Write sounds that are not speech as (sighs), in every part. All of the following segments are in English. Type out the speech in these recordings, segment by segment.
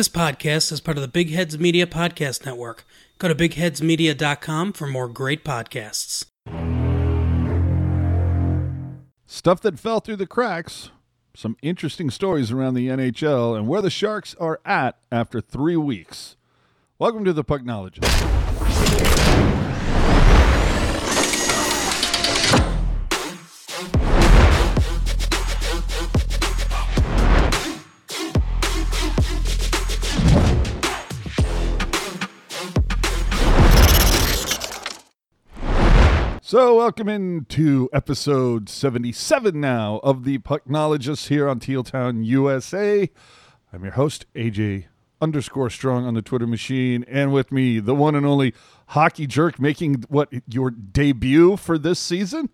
This podcast is part of the Big Heads Media Podcast Network. Go to bigheadsmedia.com for more great podcasts. Stuff that fell through the cracks, some interesting stories around the NHL, and where the Sharks are at after three weeks. Welcome to the Pucknologist. So, welcome into episode 77 now of the Pucknologist here on Teal Town, USA. I'm your host, AJ underscore strong on the Twitter machine, and with me, the one and only hockey jerk making what your debut for this season?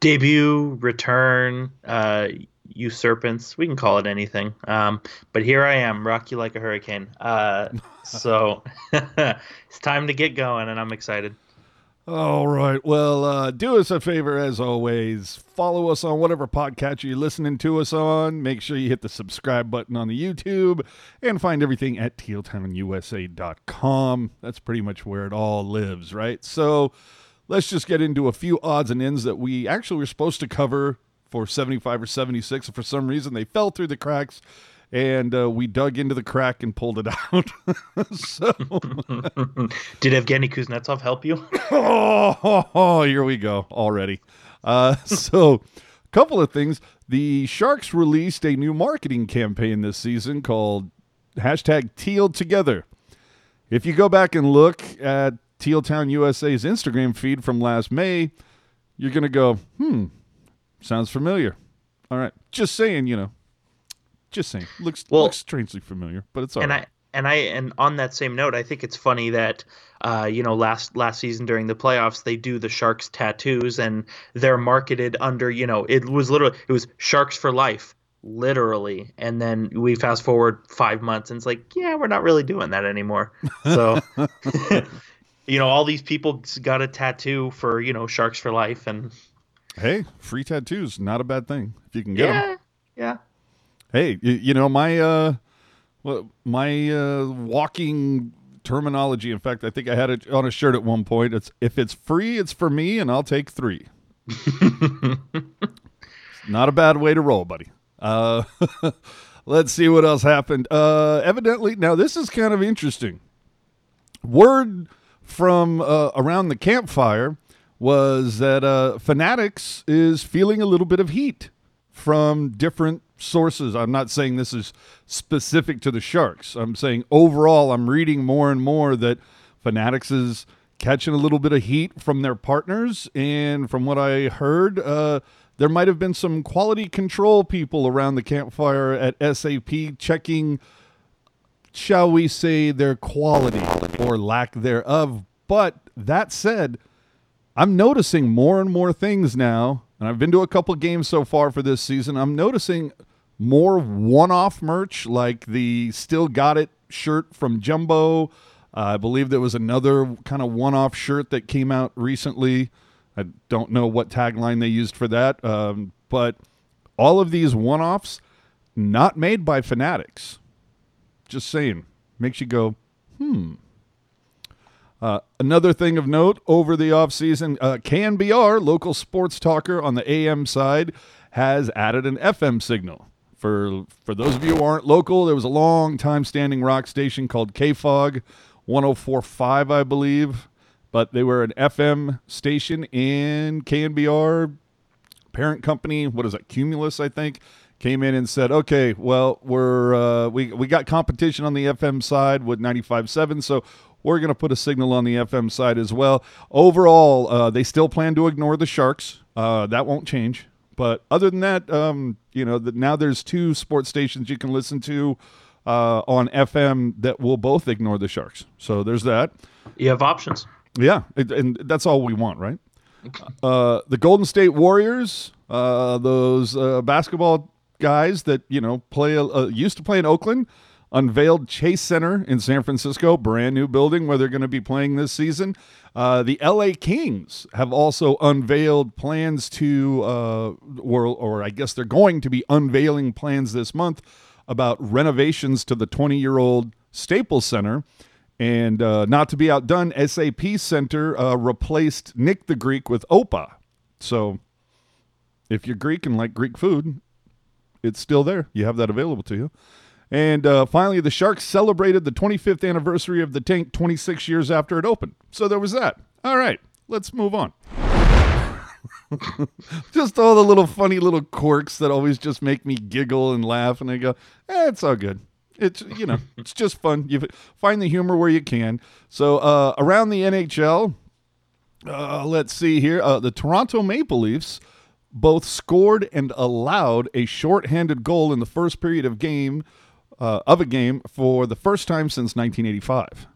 Debut, return, uh, usurpance. We can call it anything. Um, but here I am, rock you like a hurricane. Uh, so (laughs) it's time to get going, and I'm excited. All right. Well, uh, do us a favor as always. Follow us on whatever podcatcher you're listening to us on. Make sure you hit the subscribe button on the YouTube and find everything at tealtownusa.com. That's pretty much where it all lives, right? So let's just get into a few odds and ends that we actually were supposed to cover for 75 or 76. And for some reason, they fell through the cracks and uh, we dug into the crack and pulled it (laughs) out. so, (laughs) did Evgeny Kuznetsov help you? oh, (laughs) oh, oh, here we go already. Uh, so, a couple of things. The Sharks released a new marketing campaign this season called hashtag Teal Together. If you go back and look at Teal Town USA's Instagram feed from last May, you're going to go, hmm, sounds familiar. All right. Just saying, you know, just saying, looks well, looks strangely familiar, but it's all and right. I and I and on that same note, I think it's funny that uh, you know last last season during the playoffs they do the Sharks tattoos and they're marketed under you know it was literally it was Sharks for life literally. And then we fast forward five months and it's like yeah we're not really doing that anymore. So (laughs) you know all these people got a tattoo for you know Sharks for life and hey free tattoos not a bad thing if you can get yeah, them yeah Hey, you, you know my uh, my uh, walking terminology. In fact, I think I had it on a shirt at one point. It's if it's free, it's for me, and I'll take three. (laughs) Not a bad way to roll, buddy. Uh, (laughs) let's see what else happened. Uh, evidently, now this is kind of interesting. Word from uh, around the campfire was that uh, Fanatics is feeling a little bit of heat from different sources. I'm not saying this is specific to the Sharks. I'm saying overall, I'm reading more and more that Fanatics is catching a little bit of heat from their partners. And from what I heard, uh, there might have been some quality control people around the campfire at SAP checking, shall we say, their quality or lack thereof. But that said, I'm noticing more and more things now, and I've been to a couple games so far for this season. I'm noticing more one-off merch like the still got it shirt from jumbo. Uh, i believe there was another kind of one-off shirt that came out recently. I don't know what tagline they used for that um, but all of these one-offs not made by fanatics. Just saying. Makes you go hmm. Uh, another thing of note over the offseason, uh, KNBR, local sports talker on the AM side, has added an FM signal. For for those of you who aren't local, there was a long time standing rock station called KFOG 1045, I believe. But they were an FM station in KNBR parent company. What is it? Cumulus, I think, came in and said, "Okay, well, we're uh, we we got competition on the FM side with 95.7, so we're going to put a signal on the FM side as well." Overall, uh, they still plan to ignore the Sharks. Uh, that won't change. But other than that, um, you know, the, now there's two sports stations you can listen to uh, on FM that will both ignore the Sharks. So there's that. You have options. Yeah, and that's all we want, right? Uh, the Golden State Warriors, uh, those uh, basketball guys that you know play uh, used to play in Oakland, unveiled Chase Center in San Francisco, brand new building where they're going to be playing this season. Uh, the LA Kings have also unveiled plans to, uh, or, or I guess they're going to be unveiling plans this month about renovations to the 20 year old Staples Center. And uh, not to be outdone, SAP Center uh, replaced Nick the Greek with Opa. So if you're Greek and like Greek food, it's still there. You have that available to you. And uh, finally, the Sharks celebrated the 25th anniversary of the tank 26 years after it opened. So there was that. All right, let's move on. (laughs) just all the little funny little quirks that always just make me giggle and laugh, and I go, eh, it's all good. It's you know, (laughs) it's just fun. You find the humor where you can. So uh, around the NHL, uh, let's see here. Uh, the Toronto Maple Leafs both scored and allowed a shorthanded goal in the first period of game uh, of a game for the first time since 1985.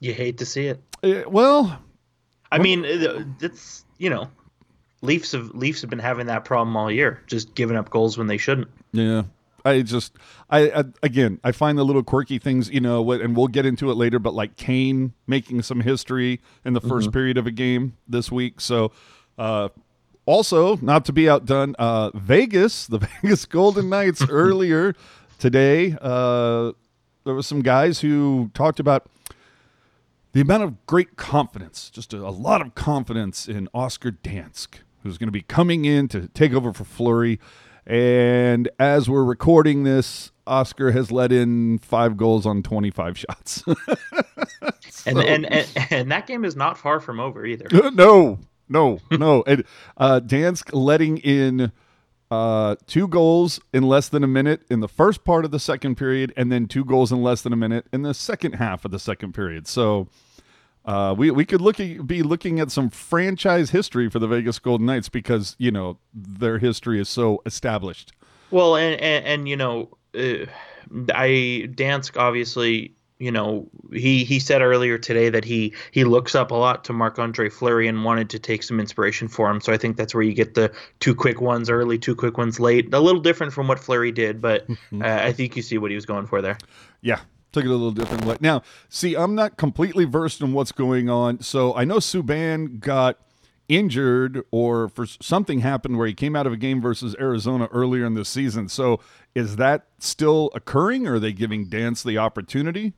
You hate to see it. Uh, well, I mean, it's you know, Leafs have Leafs have been having that problem all year, just giving up goals when they shouldn't. Yeah. I just, I, I again, I find the little quirky things, you know, and we'll get into it later. But like Kane making some history in the 1st mm-hmm. period of a game this week. So, uh, also not to be outdone, uh, Vegas, the (laughs) Vegas Golden Knights (laughs) earlier today, uh, there was some guys who talked about the amount of great confidence, just a, a lot of confidence in Oscar Dansk, who's going to be coming in to take over for Fleury. And as we're recording this, Oscar has let in five goals on 25 (laughs) shots. so. and, and, and, and that game is not far from over either. no, no, no. (laughs) and uh, Dansk letting in uh, two goals in less than a minute in the first part of the second period, and then two goals in less than a minute in the second half of the second period. So uh, we we could look at, be looking at some franchise history for the Vegas Golden Knights because you know their history is so established. Well, and and, and you know, uh, I Dansk obviously you know he he said earlier today that he he looks up a lot to Marc Andre Fleury and wanted to take some inspiration for him. So I think that's where you get the two quick ones early, two quick ones late. A little different from what Fleury did, but (laughs) uh, I think you see what he was going for there. Yeah, took it a little different way. Now, see, I'm not completely versed in what's going on. So I know Subban got injured or for something happened where he came out of a game versus Arizona earlier in the season. So is that still occurring or are they giving Dansk the opportunity?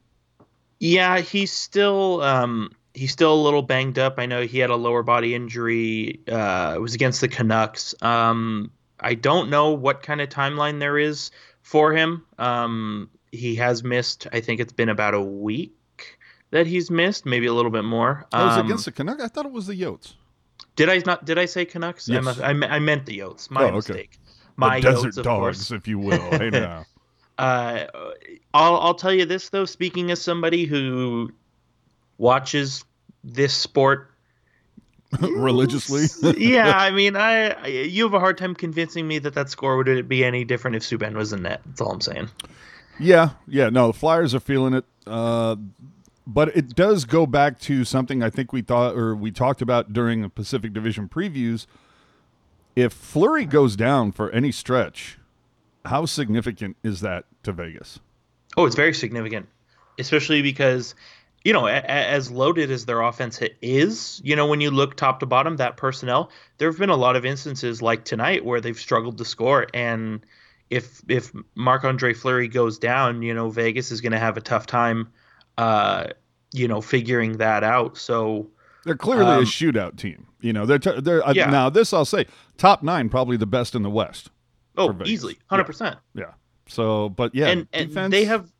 Yeah, he's still um he's still a little banged up. I know he had a lower body injury. Uh it was against the Canucks. Um I don't know what kind of timeline there is for him. Um he has missed. I think it's been about a week that he's missed, maybe a little bit more. Um, was against the Canucks. I thought it was the Yotes. Did I not? Did I say Canucks? Yes. I, I, I meant the Yotes. My oh, okay. mistake. My the desert Yotes, dogs, course. if you will. Hey (laughs) now. Uh, I'll I'll tell you this though. Speaking as somebody who watches this sport (laughs) religiously. yeah, (laughs) I mean, I, you have a hard time convincing me that that score would be any different if Subban was in net. That's all I'm saying. Yeah, yeah. No, the Flyers are feeling it. Uh, but it does go back to something I think we thought or we talked about during the Pacific Division previews. If Fleury goes down for any stretch, how significant is that to Vegas? Oh, it's very significant, especially because you know, a, as loaded as their offense is, you know, when you look top to bottom, that personnel, there have been a lot of instances like tonight where they've struggled to score, and if if Marc Andre Fleury goes down, you know Vegas is going to have a tough time, uh, you know, figuring that out. So they're clearly um, a shootout team. You know, they're t- they're uh, yeah. now this I'll say top nine probably the best in the West. Oh, easily, hundred yeah. percent. Yeah. So, but yeah, and, and defense, they have.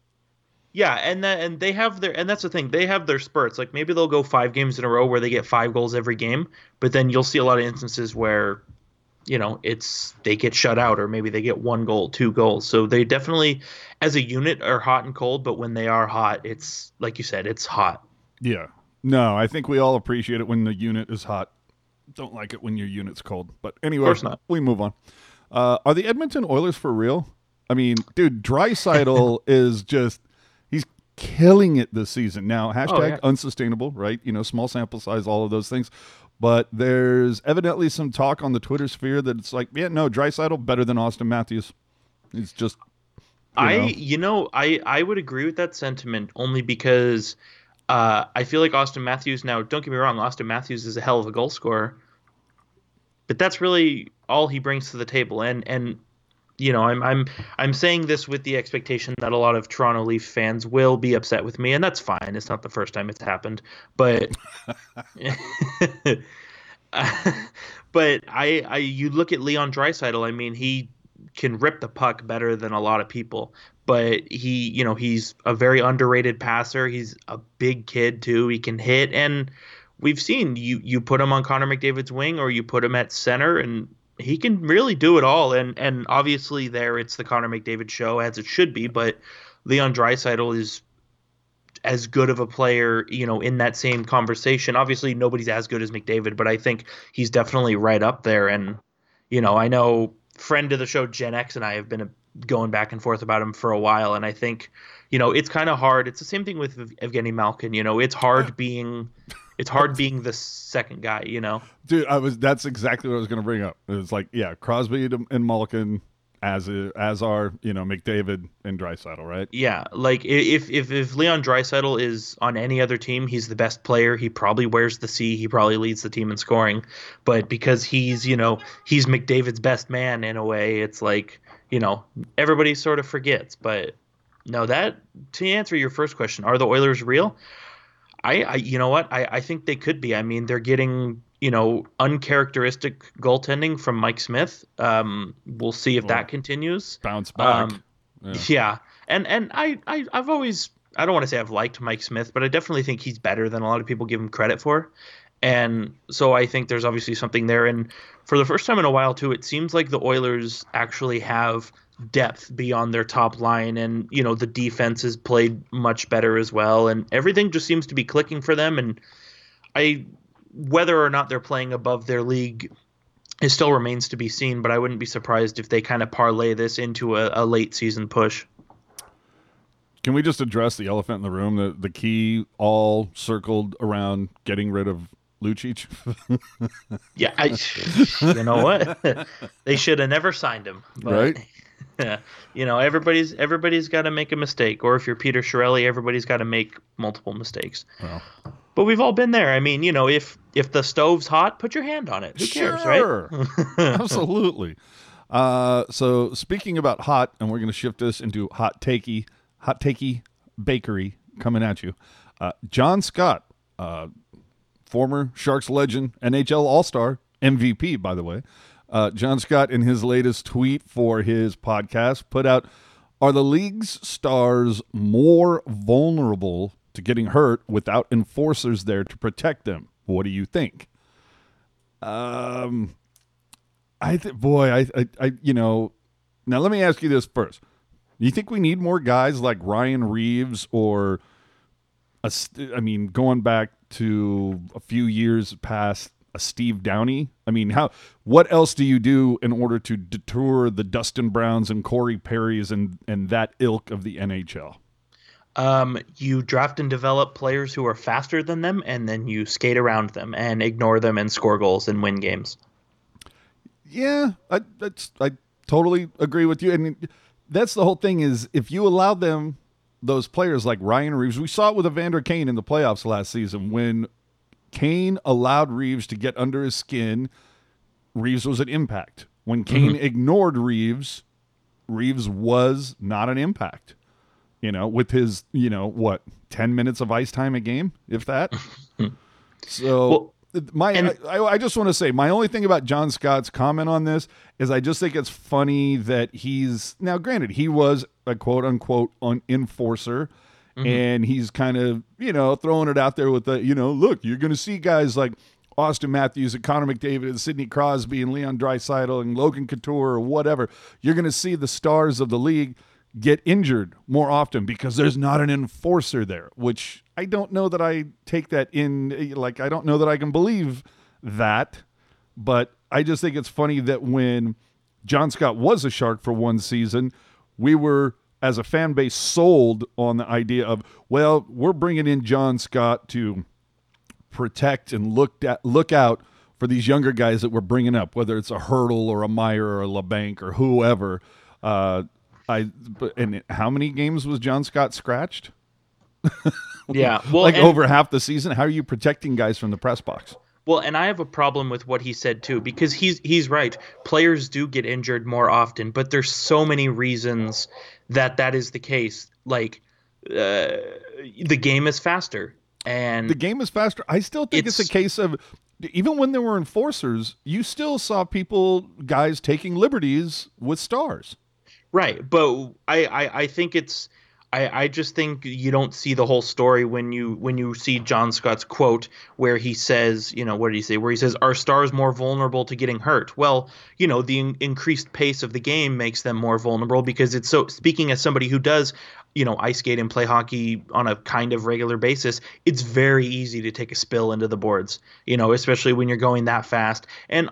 Yeah, and that and they have their and that's the thing they have their spurts. Like maybe they'll go five games in a row where they get five goals every game, but then you'll see a lot of instances where you know it's they get shut out or maybe they get one goal two goals so they definitely as a unit are hot and cold but when they are hot it's like you said it's hot yeah no i think we all appreciate it when the unit is hot don't like it when your unit's cold but anyway we move on uh, are the edmonton oilers for real i mean dude Draisaitl (laughs) is just he's killing it this season now hashtag oh, yeah. unsustainable right you know small sample size all of those things but there's evidently some talk on the Twitter sphere that it's like, yeah, no, Draisaitl better than Auston Matthews. He's just. You I, know. you know, I I would agree with that sentiment only because uh, I feel like Auston Matthews now. Don't get me wrong, Auston Matthews is a hell of a goal scorer, but that's really all he brings to the table. And and you know, I'm I'm I'm saying this with the expectation that a lot of Toronto Leaf fans will be upset with me, and that's fine. It's not the first time it's happened, but (laughs) but I I you look at Leon Draisaitl. I mean, he can rip the puck better than a lot of people, but he you know he's a very underrated passer. He's a big kid too. He can hit and. We've seen you you put him on Connor McDavid's wing or you put him at center and he can really do it all. And and obviously there it's the Connor McDavid show as it should be, but Leon Draisaitl is as good of a player, you know, in that same conversation. Obviously nobody's as good as McDavid, but I think he's definitely right up there. And you know, I know friend of the show Gen X and I have been going back and forth about him for a while, and I think you know it's kind of hard. It's the same thing with Evgeny Malkin. You know, it's hard being it's hard being the second guy, you know. Dude, I was that's exactly what I was going to bring up. It was like, yeah, Crosby and Malkin as as are you know McDavid and Draisaitl, right? Yeah, like if if if Leon Draisaitl is on any other team, he's the best player. He probably wears the C. He probably leads the team in scoring. But because he's you know he's McDavid's best man in a way, it's like you know everybody sort of forgets. But no, that to answer your first question, are the Oilers real? I, I you know what I, I think they could be. I mean, they're getting you know uncharacteristic goaltending from Mike Smith. Um, we'll see if well, that continues. Bounce back. Um, yeah. yeah. and and I, I I've always I don't want to say I've liked Mike Smith, but I definitely think he's better than a lot of people give him credit for. And so I think there's obviously something there. And for the first time in a while too, it seems like the Oilers actually have depth beyond their top line and you know the defense has played much better as well and everything just seems to be clicking for them and I whether or not they're playing above their league it still remains to be seen but I wouldn't be surprised if they kind of parlay this into a, a late season push. Can we just address the elephant in the room the the key all circled around getting rid of Lucic? yeah, I, (laughs) you know what? (laughs) they should have never signed him. But. Right? (laughs) you know, everybody's everybody's got to make a mistake, or if you're Peter Chiarelli, everybody's got to make multiple mistakes. Well. But we've all been there. I mean, you know, if if the stove's hot, put your hand on it. Who cares, sure. right? (laughs) Absolutely. Uh, so speaking about hot, and we're going to shift this into hot takey, hot takey bakery coming at you. Uh, John Scott, uh, former Sharks legend, NHL All Star, MVP, by the way, uh, John Scott, in his latest tweet for his podcast, put out Are the league's stars more vulnerable to getting hurt without enforcers there to protect them? What do you think? Um, I think, boy, I, I, I, you know, now let me ask you this first. Do you think we need more guys like Ryan Reaves or, a, I mean, going back to a few years past a Steve Downie? I mean, how what else do you do in order to deter the Dustin Browns and Corey Perrys and and that ilk of the NHL? Um, you draft and develop players who are faster than them, and then you skate around them and ignore them and score goals and win games. Yeah, I that's I totally agree with you. And that's the whole thing is if you allow them those players like Ryan Reaves, we saw it with Evander Kane in the playoffs last season when Kane allowed Reaves to get under his skin. Reaves was an impact. When Kane mm-hmm. ignored Reaves, Reaves was not an impact. You know, with his, you know, what, 10 minutes of ice time a game, if that. (laughs) so well, my and, I, I just want to say my only thing about John Scott's comment on this is I just think it's funny that he's now granted he was a quote unquote un- enforcer Mm-hmm. And he's kind of, you know, throwing it out there with the, you know, look, you're going to see guys like Auston Matthews and Connor McDavid and Sidney Crosby and Leon Draisaitl and Logan Couture or whatever. You're going to see the stars of the league get injured more often because there's not an enforcer there, which I don't know that I take that in. Like, I don't know that I can believe that, but I just think it's funny that when John Scott was a Shark for one season, we were as a fan base sold on the idea of well we're bringing in John Scott to protect and look at look out for these younger guys that we're bringing up whether it's a Hertl or a Meier or a Labanc or whoever. Uh, I and how many games was John Scott scratched? (laughs) Yeah well like over half the season? How are you protecting guys from the press box? Well, and I have a problem with what he said too because he's he's right. Players do get injured more often, but there's so many reasons that that is the case. Like uh, the game is faster and the game is faster. I still think it's, it's, a case of even when there were enforcers, you still saw people, guys taking liberties with stars. Right, but I, I, I think it's I, I just think you don't see the whole story when you when you see John Scott's quote where he says, you know, what did he say? Where he says, "Are stars more vulnerable to getting hurt?" Well, you know, the in- increased pace of the game makes them more vulnerable because it's so. Speaking as somebody who does, you know, ice skate and play hockey on a kind of regular basis, it's very easy to take a spill into the boards. You know, especially when you're going that fast. And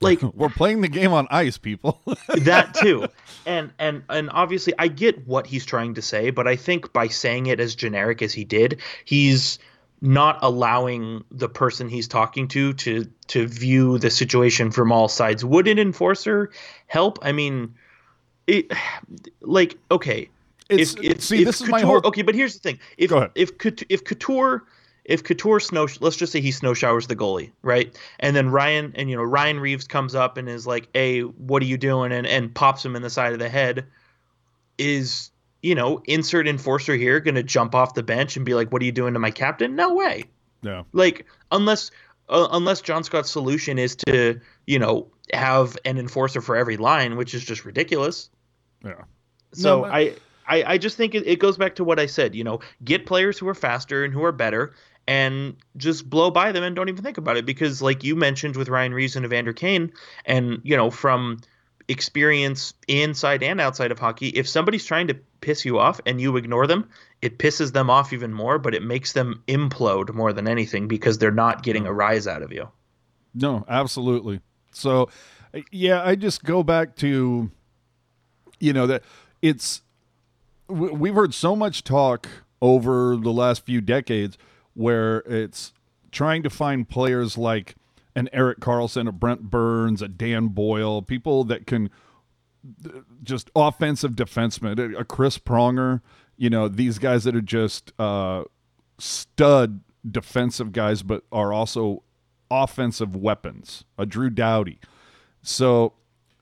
like (laughs) we're playing the game on ice people. (laughs) that too. And and and obviously i get what he's trying to say but i think by saying it as generic as he did he's not allowing the person he's talking to to to view the situation from all sides. Would an enforcer help? I mean it like okay. It's, if, if, see if this couture, is my whole okay but here's the thing. If if if couture if Couture snow, let's just say he snow showers the goalie, right? And then Ryan and you know Ryan Reaves comes up and is like, "Hey, what are you doing?" and and pops him in the side of the head. Is you know insert enforcer here going to jump off the bench and be like, "What are you doing to my captain?" No way. No. Like unless uh, unless John Scott's solution is to you know have an enforcer for every line, which is just ridiculous. Yeah. So no, I. I, I just think it, it goes back to what I said. You know, get players who are faster and who are better, and just blow by them and don't even think about it. Because like you mentioned with Ryan Reaves and Evander Kane and you know from experience inside and outside of hockey if somebody's trying to piss you off and you ignore them it pisses them off even more but it makes them implode more than anything because they're not getting a rise out of you. No absolutely. So yeah i just go back to you know that it's we've heard so much talk over the last few decades where it's trying to find players like an Erik Karlsson, a Brent Burns, a Dan Boyle, people that can just offensive defensemen, a Chris Pronger, you know, these guys that are just uh, stud defensive guys, but are also offensive weapons, a Drew Doughty. So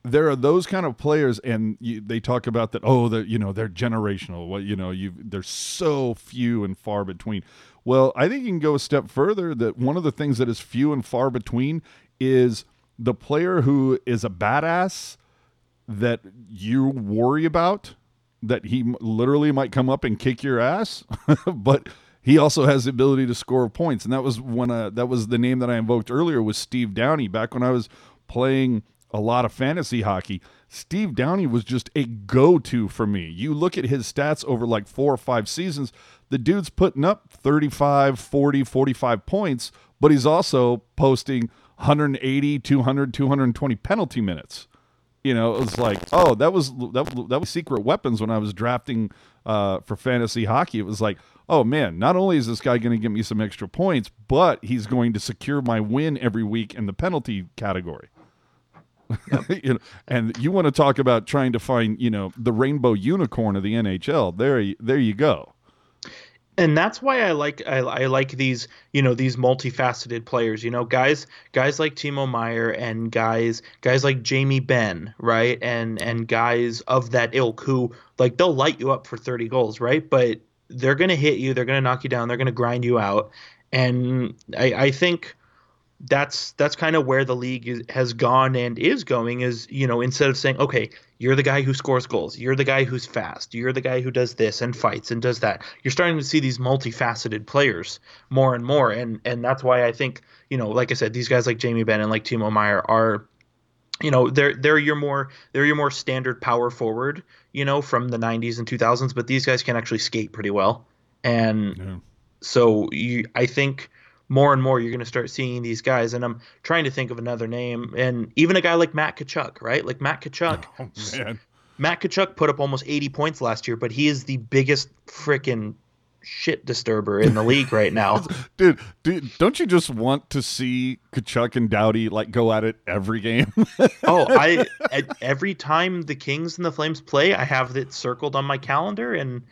there are those kind of players, and you, they talk about that. Oh, that you know they're generational. Well, you know, you they're so few and far between. Well, I think you can go a step further. That one of the things that is few and far between is the player who is a badass that you worry about that he literally might come up and kick your ass, (laughs) but he also has the ability to score points. And that was when uh, that was the name that I invoked earlier was Steve Downie. back when I was playing a lot of fantasy hockey. Steve Downie was just a go to for me. You look at his stats over like four or five seasons, the dude's putting up 35, 40, 45 points, but he's also posting 180, 200, 220 penalty minutes. You know, it was like, oh, that was that, that was secret weapons when I was drafting uh, for fantasy hockey. It was like, oh man, not only is this guy going to give me some extra points, but he's going to secure my win every week in the penalty category. Yep. (laughs) you know, and you want to talk about trying to find, you know, the rainbow unicorn of the NHL. There, there you go. And that's why I like I, I like these you know these multifaceted players you know guys guys like Timo Meier and guys guys like Jamie Benn right? And and guys of that ilk who like they'll light you up for 30 goals right? But they're gonna hit you they're gonna knock you down they're gonna grind you out. And I, I think that's that's kind of where the league is, has gone and is going is you know instead of saying okay you're the guy who scores goals you're the guy who's fast you're the guy who does this and fights and does that you're starting to see these multifaceted players more and more and and that's why I think you know like I said these guys like Jamie Benn and like Timo Meier are you know they're they're your more they're your more standard power forward you know from the 90s and 2000s but these guys can actually skate pretty well and yeah. so you I think more and more you're going to start seeing these guys and i'm trying to think of another name and even a guy like matt Tkachuk, right? Like matt Tkachuk, oh, man. matt Tkachuk put up almost 80 points last year but he is the biggest freaking shit disturber in the league right now. (laughs) Dude, dude don't you just want to see Tkachuk and Doughty like go at it every game? (laughs) Oh i every time the kings and the flames play i have it circled on my calendar and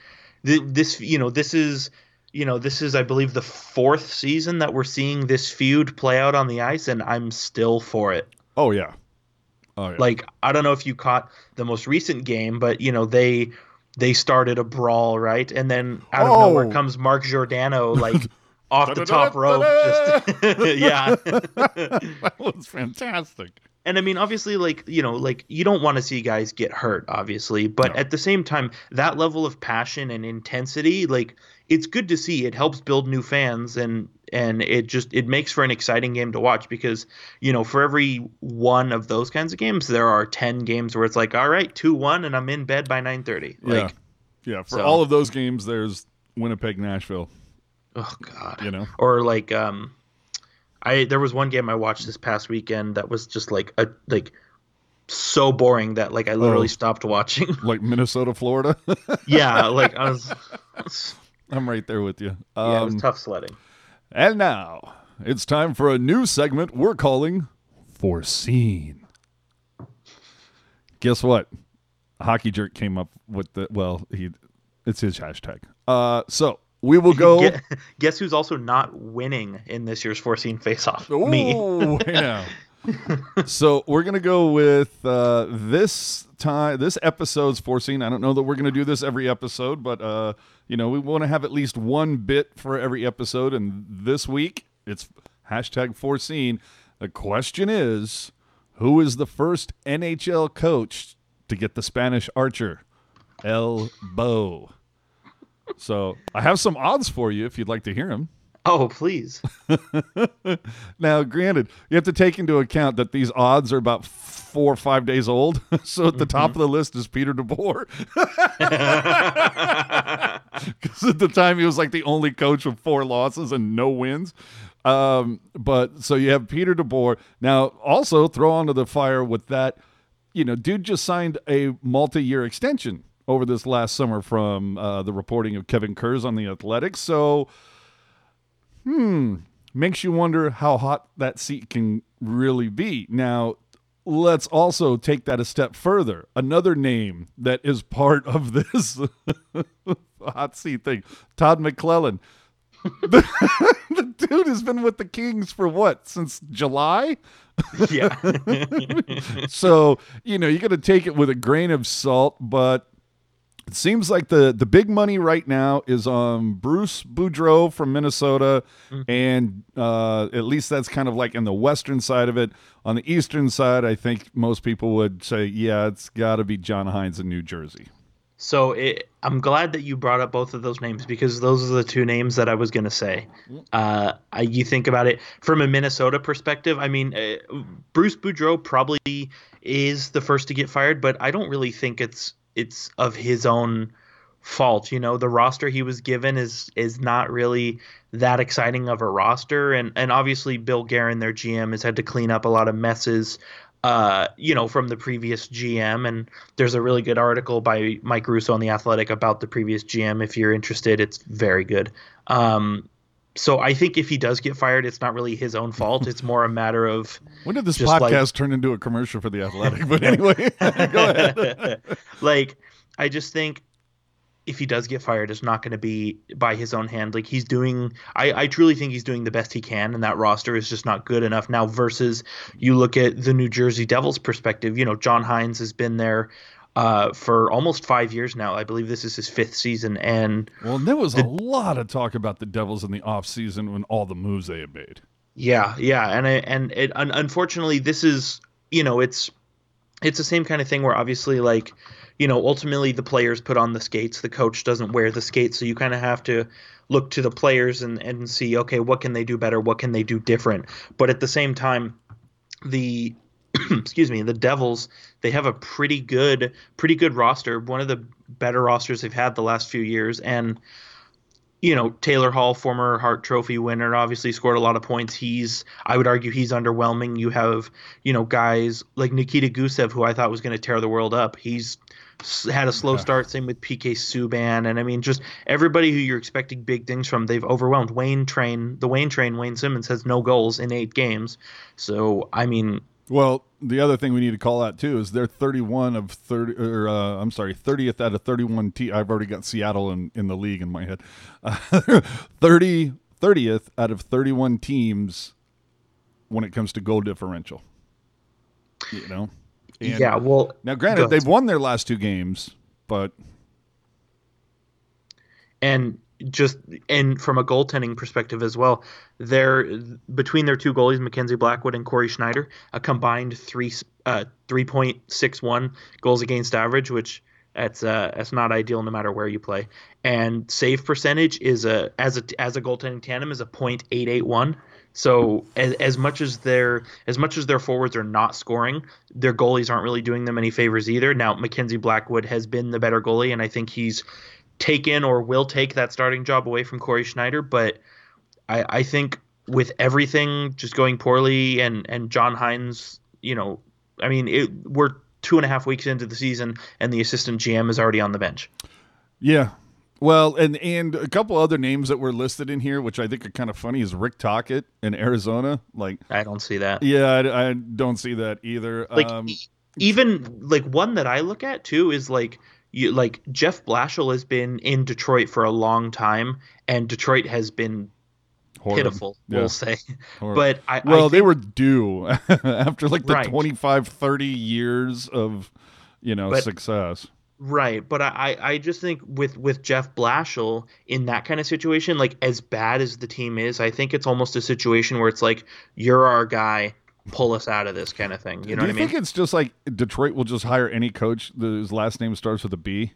this you know this is you know, this is, I believe, the fourth season that we're seeing this feud play out on the ice, and I'm still for it. Oh yeah. Oh yeah. Like, I don't know if you caught the most recent game, but you know, they they started a brawl, right? And then out of Oh. nowhere comes Mark Giordano, (laughs) like off the top rope. Just (laughs) yeah. (laughs) that was fantastic. and I mean, obviously, like you know, like you don't want to see guys get hurt, obviously, but No. at the same time, that level of passion and intensity, like it's good to see. It helps build new fans, and and it just it makes for an exciting game to watch because you know, for every one of those kinds of games, there are ten games where it's like, all right, two one, and I'm in bed by nine thirty. Like, yeah. Yeah. For so- all of those games, there's Winnipeg, Nashville. oh god, You know. or like um i there was one game i watched this past weekend that was just like a like so boring that like i literally Oh. stopped watching (laughs) Like Minnesota, Florida. yeah like i (laughs) was I'm right there with you. yeah it was Um, tough sledding and now it's time for a new segment we're calling Foreseen. Guess what? Hockey Jerk came up with the well, he it's his hashtag. Uh so we will (laughs) go (laughs) guess who's also not winning in this year's foreseen face off me yeah. (laughs) so we're gonna go with uh, this time, this episode's foreseen. I don't know that we're gonna do this every episode, but uh, you know we want to have at least one bit for every episode. And this week it's hashtag foreseen. The question is, who is the first NHL coach to get the Spanish Archer, El Bo? So I have some odds for you if you'd like to hear them. Oh please (laughs) Now, granted, you have to take into account that these odds are about four or five days old. (laughs) so at the top of the list is Peter DeBoer. (laughs) Because at the time he was like the only coach with four losses and no wins. Um, but so you have Peter DeBoer. Now, also throw onto the fire with that, you know, dude just signed a multi year extension over this last summer from uh, the reporting of Kevin Kurz on the Athletics. So, Hmm. makes you wonder how hot that seat can really be. Now, let's also take that a step further. Another name that is part of (laughs) this hot seat thing Todd McLellan. the, (laughs) the dude has been with the Kings for what? Since July? yeah (laughs) so you know you got to take it with a grain of salt but it seems like the the big money right now is on Bruce Boudreau from Minnesota, and uh, at least that's kind of like in the western side of it. On the eastern side, I think most people would say, yeah, it's got to be John Hynes in New Jersey. So it, I'm glad that you brought up both of those names because those are the two names that I was going to say. Uh, I, you think about it from a Minnesota perspective. I mean, uh, Bruce Boudreau probably is the first to get fired, but I don't really think it's it's of his own fault. You know, the roster he was given is is not really that exciting of a roster, and and obviously Bill Guerin, their GM, has had to clean up a lot of messes uh, you know, from the previous GM. And there's a really good article by Mike Russo on the Athletic about the previous GM. If you're interested, it's very good. Um, so I think if he does get fired, it's not really his own fault. It's more a matter of When did this podcast like- turn into a commercial for the Athletic? But anyway, (laughs) go ahead. (laughs) like I just think if he does get fired, it's not going to be by his own hand. Like he's doing, I, I truly think he's doing the best he can, and that roster is just not good enough now. Versus you look at the New Jersey Devils perspective. You know, John Hynes has been there uh, for almost five years now. I believe this is his fifth season, and Well, there was a lot of talk about the Devils in the offseason when all the moves they had made. Yeah, yeah, and I, and it, un, unfortunately, this is you know it's it's the same kind of thing where obviously like you know ultimately the players put on the skates, the coach doesn't wear the skates, so you kind of have to look to the players and and see okay what can they do better, what can they do different, but at the same time, the (clears throat) excuse me the Devils they have a pretty good pretty good roster, one of the better rosters they've had the last few years, and you know, Taylor Hall, former Hart Trophy winner, obviously scored a lot of points. He's, I would argue, he's underwhelming. You have, you know, guys like Nikita Gusev, who I thought was going to tear the world up. He's had a slow Yeah. start. Same with PK Subban, and I mean, just everybody who you're expecting big things from, they've overwhelmed. Wayne Train, the Wayne Train, Wayne Simmonds has no goals in eight games. So I mean, Well, the other thing we need to call out too is they're 31 of 30, or uh, I'm sorry, 30th out of 31. Te- I've already got Seattle in, in the league in my head. Uh, (laughs) 30, 30th out of 31 teams when it comes to goal differential. You know. And yeah. Well, Now, granted, they've won their last two games, but and just and from a goaltending perspective as well, they're between their two goalies, Mackenzie Blackwood and Cory Schneider, a combined three uh, three point six one goals against average, which that's uh, that's not ideal no matter where you play. And save percentage is a as a as a goaltending tandem is a point eight eight one. So as, as much as their as much as their forwards are not scoring, their goalies aren't really doing them any favors either. Now Mackenzie Blackwood has been the better goalie, and I think he's taken or will take that starting job away from Cory Schneider. But I, I think with everything just going poorly and and John Hynes, you know, I mean, it, we're two and a half weeks into the season, and the assistant GM is already on the bench. yeah. Well, and and a couple other names that were listed in here, which I think are kind of funny, is Rick Tocchet in Arizona. Like, I don't see that. yeah, I, I don't see that either. like um, even like one that I look at too is like you like Jeff Blashill has been in Detroit for a long time, and Detroit has been horrible. pitiful, Yeah, we'll say. horrible. But I well, I they were due (laughs) after like the Right. 25, 30 years of, you know, But- success. Right, but I, I I just think with with Jeff Blashill in that kind of situation, like as bad as the team is, I think it's almost a situation where it's like you're our guy, pull us out of this kind of thing. You know Do what you I mean? think it's just like Detroit will just hire any coach whose last name starts with a B?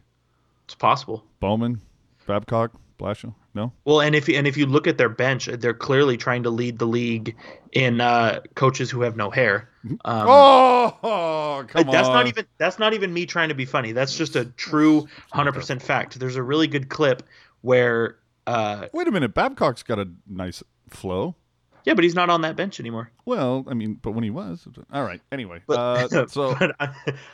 it's possible. Bowman, Babcock, Blashill? No? Well, and if and if you look at their bench, they're clearly trying to lead the league in uh, coaches who have no hair. (laughs) Um, oh, come that's on. not even that's not even me trying to be funny. That's just a true hundred percent fact. There's a really good clip where uh Wait a minute. Babcock's got a nice flow. Yeah, but he's not on that bench anymore. Well, I mean, but when he was, all right. Anyway, But, uh, (laughs) so but,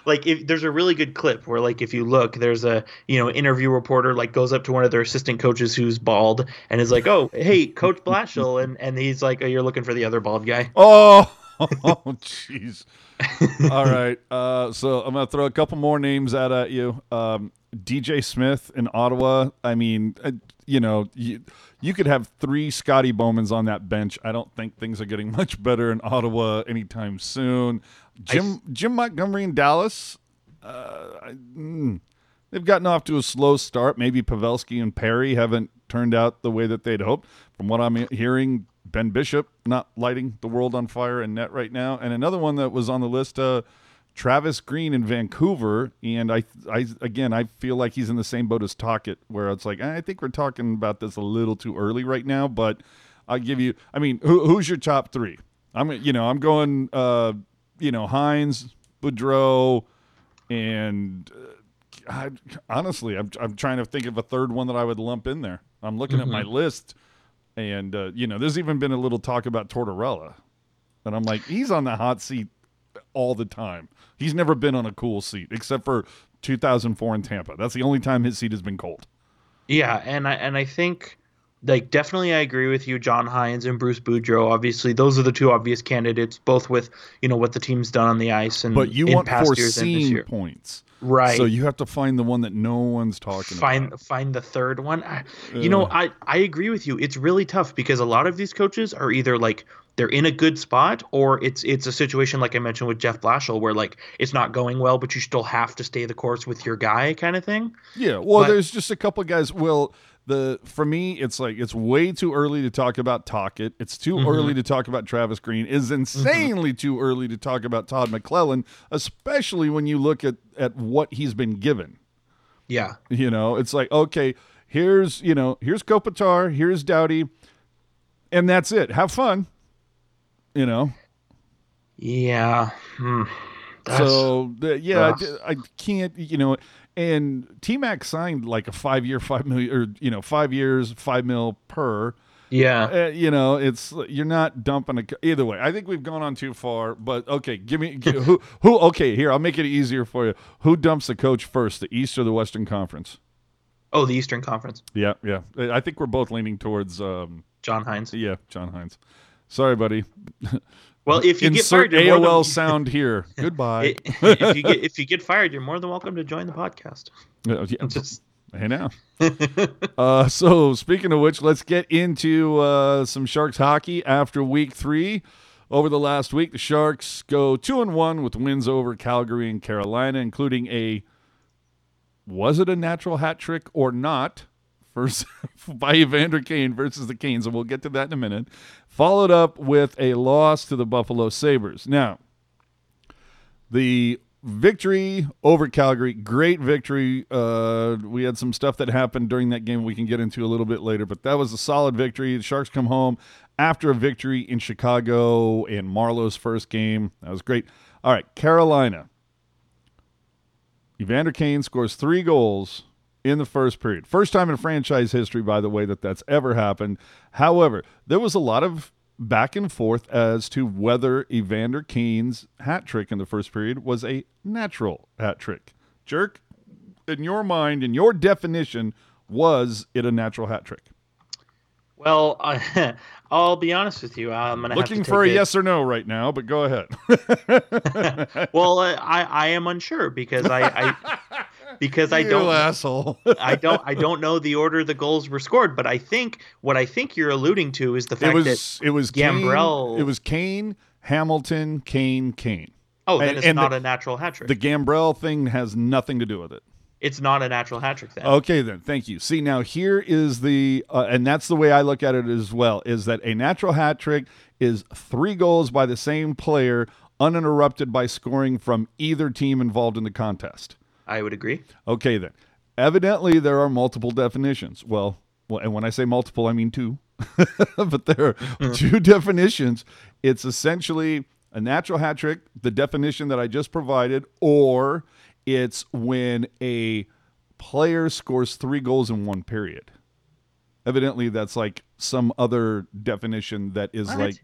like if there's a really good clip where like if you look, there's a you know interview reporter like goes up to one of their assistant coaches who's bald and is like, oh hey Coach Blashill, and and he's like, oh you're looking for the other bald guy. (laughs) Oh, (laughs) jeez. All right. Uh, so I'm gonna throw a couple more names out at you. Um, DJ Smith in Ottawa. I mean, uh, you know, you, you could have three Scotty Bowmans on that bench. I don't think things are getting (laughs) much better in Ottawa anytime soon. Jim Jim Montgomery in Dallas. Uh, I, mm, they've gotten off to a slow start. Maybe Pavelski and Perry haven't turned out the way that they'd hoped. From what I'm hearing, Ben Bishop not lighting the world on fire in net right now. And another one that was on the list, uh, Travis Green in Vancouver. And I, I again, I feel like he's in the same boat as Tocchet, where it's like I think we're talking about this a little too early right now. But I'll give you. I mean, who, who's your top three? I'm, you know, I'm going, uh, you know, Hynes, Boudreau, and uh, I, honestly, I'm I'm trying to think of a third one that I would lump in there. I'm looking at my list, and uh, you know, there's even been a little talk about Tortorella, and I'm like, he's on the hot seat all the time. He's never been on a cool seat except for 2004 in Tampa. That's the only time his seat has been cold. Yeah, and I and I think like definitely I agree with you, John Hynes and Bruce Boudreau. Obviously, those are the two obvious candidates, both with you know what the team's done on the ice and But you in want past foreseen year. points, right? so you have to find the one that no one's talking find about. find the third one. I, you know, I I agree with you. It's really tough because a lot of these coaches are either like they're in a good spot or it's it's a situation like I mentioned with Jeff Blashill where like it's not going well, but you still have to stay the course with your guy kind of thing. Yeah, well, But- there's just a couple guys. Well, the for me, it's like it's way too early to talk about Tocchet. It's too Mm-hmm. early to talk about Travis Green. Is insanely too early to talk about Todd McLellan, especially when you look at at what he's been given. Yeah. You know, it's like okay, here's you know here's Kopitar, here's Doughty, and that's it. Have fun. You know, Yeah. Hmm. So the, yeah. I, I can't, you know, and T Mac signed like a five year, five million, or you know, five years, five mil per. yeah. Uh, you know, it's you're not dumping a either way. I think we've gone on too far, but okay, give me gi- who who. Okay, here I'll make it easier for you. Who dumps the coach first, the East or the Western Conference? Oh, the Eastern Conference. Yeah, yeah. I think we're both leaning towards. um John Hynes. Yeah, John Hynes. Sorry, buddy. Well, if you get fired, AOL than- (laughs) sound here. Goodbye. if you get (laughs) if you get fired, you're more than welcome to join the podcast. Uh, yeah, Just Hey now. (laughs) uh, so speaking of which, let's get into uh, some Sharks hockey after Week Three. Over the last week, the Sharks go two and one with wins over Calgary and Carolina, including a was it a natural hat trick or not? First (laughs) by Evander Kane versus the Canes, and we'll get to that in a minute. Followed up with a loss to the Buffalo Sabres. Now, the victory over Calgary, great victory. Uh, we had some stuff that happened during that game we can get into a little bit later, but that was a solid victory. The Sharks come home after a victory in Chicago in Marleau's first game. That was great. All right, Carolina. Evander Kane scores three goals in the first period. First time in franchise history, by the way, that that's ever happened. However, there was a lot of back and forth as to whether Evander Kane's hat trick in the first period was a natural hat trick. Jerk, in your mind, in your definition, was it a natural hat trick? well, I, (laughs) I'll be honest with you. I'm gonna Looking have to for a it- yes or no right now, but go ahead. (laughs) well, I I am unsure because I, I (laughs) because I don't asshole. I don't I don't know the order the goals were scored, but I think what I think you're alluding to is the it fact was that it was Kane, Gambrell- it was Kane, Hamilton, Kane, Kane. oh, then and- it's and not the- a natural hat trick. The Gambrell thing has nothing to do with it. it's not a natural hat trick then. Okay, then. Thank you. See, now here is the, uh, and that's the way I look at it as well, is that a natural hat trick is three goals by the same player, uninterrupted by scoring from either team involved in the contest. I would agree. Okay, then. Evidently, there are multiple definitions. Well, well and when I say multiple, I mean two. (laughs) but there are hmm. two (laughs) definitions. It's essentially a natural hat trick, the definition that I just provided, or it's when a player scores three goals in one period. Evidently, that's like some other definition that is What? like,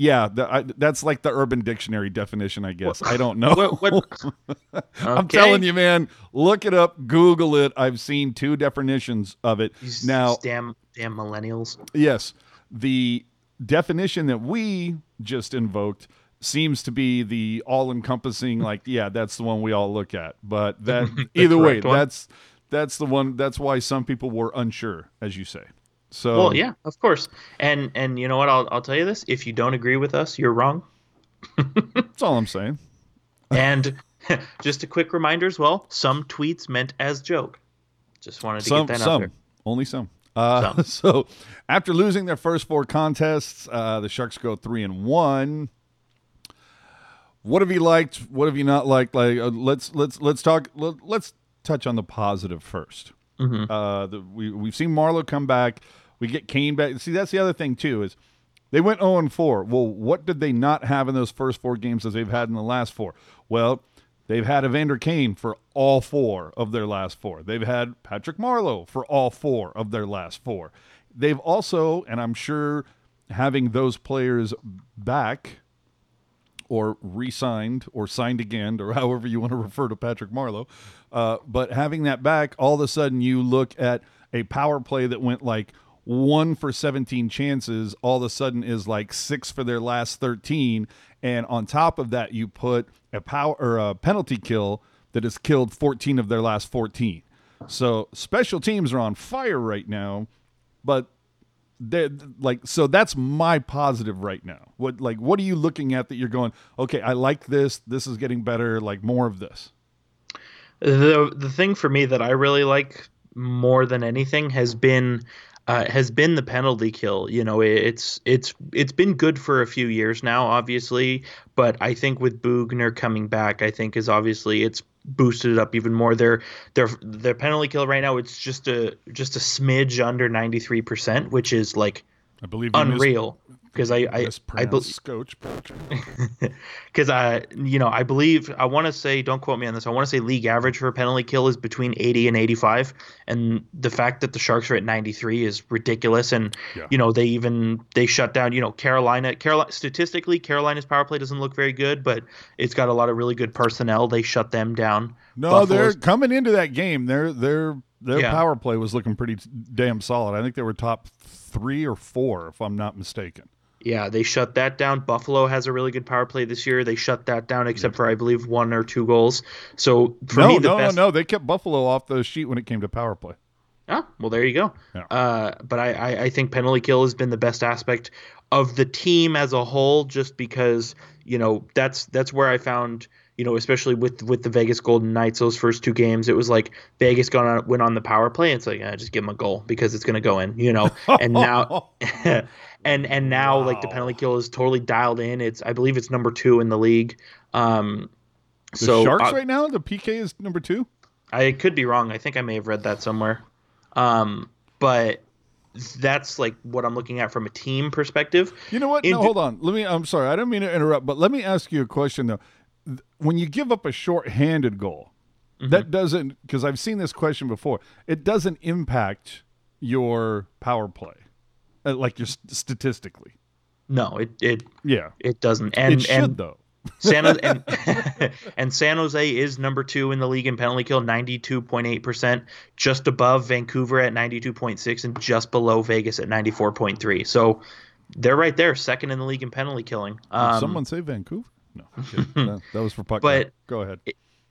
yeah, the, I, that's like the Urban Dictionary definition, I guess. I don't know. What, what, (laughs) I'm telling you, man. Look it up. Google it. I've seen two definitions of it. These Now, damn damn millennials. yes, the definition that we just invoked seems to be the all-encompassing. Like, yeah, that's the one we all look at. But that (laughs) either way, one. that's that's the one. That's why some people were unsure, as you say. So, Well, yeah, of course. And and you know what? I'll I'll tell you this. If you don't agree with us, you're wrong. (laughs) that's all I'm saying. And (laughs) just a quick reminder as well. Some tweets meant as joke. Just wanted to some, get that out some, there. only some. Uh, Some. (laughs) So, after losing their first four contests, uh, the Sharks go three and one. What have you liked? What have you not liked? Like, uh, let's let's let's talk. Let, let's touch on the 1st Mm-hmm. Uh, the, we we've seen Marleau come back. We get Kane back. See, that's the other thing too is they went 0 and 4. Well, what did they not have in those first four games as they've had in the last four? Well, they've had Evander Kane for all four of their last four. They've had Patrick Marleau for all four of their last four. They've also, and I'm sure having those players back or re-signed or signed again or (laughs) however you want to refer to Patrick Marleau. Uh, but having that back, all of a sudden you look at a power play that went like one for 17 chances, all of a sudden is like six for their last 13. And on top of that, you put a power or a penalty kill that has killed 14 of their last 14. So special teams are on fire right now, but like so that's my positive right now. What like what are you looking at that you're going, okay, I like this, this is getting better, like more of this. The the thing for me that I really like more than anything has been uh, has been the penalty kill. You know, it, it's it's it's been good for a few years now, obviously, but I think with Bugner coming back, I think is obviously it's boosted it up even more. Their their their penalty kill right now it's just a just a smidge under ninety three percent, which is like I believe unreal. Because I I I, mispronounced bel Scotch. because (laughs) I, you know, I believe I want to say, don't quote me on this. I want to say league average for a penalty kill is between 80 and 85, and the fact that the Sharks are at 93 is ridiculous. And Yeah. you know, they even they shut down. You know, Carolina, Carolina statistically, Carolina's power play doesn't look very good, but it's got a lot of really good personnel. They shut them down. No, they're coming into that game. Their their their Yeah. power play was looking pretty damn solid. I think they were top three or four, if I'm not mistaken. Yeah, they shut that down. Buffalo has a really good power play this year. They shut that down, except for I believe one or two goals. So for no, me, the no, best. no, no. They kept Buffalo off the sheet when it came to power play. Oh, well, there you go. Yeah. Uh, but I, I, I think penalty kill has been the best aspect of the team as a whole, just because you know that's that's where I found you know especially with with the Vegas Golden Knights those first two games, it was like Vegas going on went on the power play. And it's like eh, just give them a goal because it's going to go in, you know. And now, (laughs) (laughs) and and now like the penalty kill is totally dialed in. It's I believe it's number two in the league. Um, the so Sharks uh, right now, the PK is number two. I could be wrong. I think I may have read that somewhere. Um, but that's like what I'm looking at from a team perspective. You know what? In- no, hold on. Let me. I'm sorry. I don't mean to interrupt, but let me ask you a question though. When you give up a short-handed goal, Mm-hmm. that doesn't because I've seen this question before. It doesn't impact your power play, uh, like your st- statistically. No, it it Yeah, it doesn't. And it should and though. (laughs) San Jose, and, (laughs) (laughs) and San Jose is number two in the league in penalty kill, 92.8%, just above Vancouver at 92.6 and just below Vegas at 94.3. So they're right there, second in the league in penalty killing. Um, someone say Vancouver? No, (laughs) that, that was for puck. But- go ahead.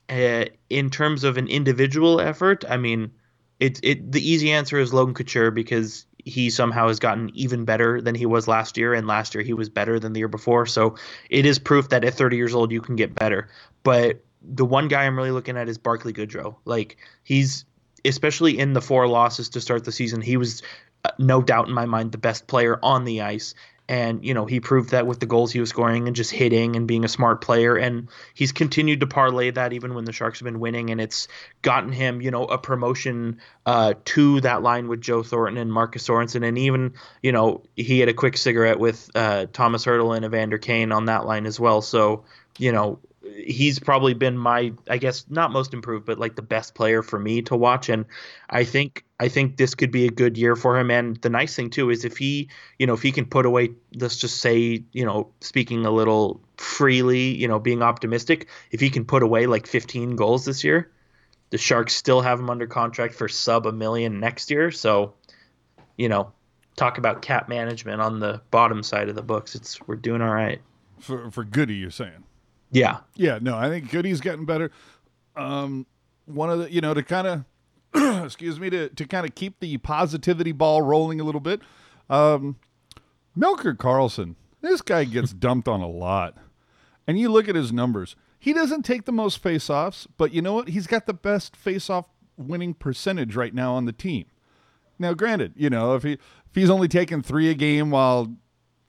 uh, in terms of an individual effort, I mean, it it the easy answer is Logan Couture because he somehow has gotten even better than he was last year, and last year he was better than the year before. So it is proof that at 30 years old you can get better. But the one guy I'm really looking at is Barclay Goodrow. Like he's especially in the four losses to start the season, he was uh, no doubt in my mind the best player on the ice. And you know he proved that with the goals he was scoring and just hitting and being a smart player. And he's continued to parlay that even when the Sharks have been winning, and it's gotten him you know a promotion uh, to that line with Joe Thornton and Marcus Sorensen, and even you know he had a quick cigarette with uh, Thomas Hertl and Evander Kane on that line as well. So you know he's probably been my I guess not most improved, but like the best player for me to watch. And I think I think this could be a good year for him. And the nice thing too is if he you know if he can put away let's just say you know speaking a little freely you know being optimistic if he can put away like 15 goals this year the sharks still have him under contract for sub a million next year so you know talk about cap management on the bottom side of the books it's we're doing all right For for Goody, you're saying. yeah Yeah, no, I think Goody's getting better. Um, one of the, you know, to kind of, (clears throat) excuse me, to to kind of keep the positivity ball rolling a little bit. Um, Melker Karlsson, this guy gets (laughs) dumped on a lot, and you look at his numbers. He doesn't take the most face-offs, but you know what? He's got the best face-off winning percentage right now on the team. Now, granted, you know, if he if he's only taking three a game while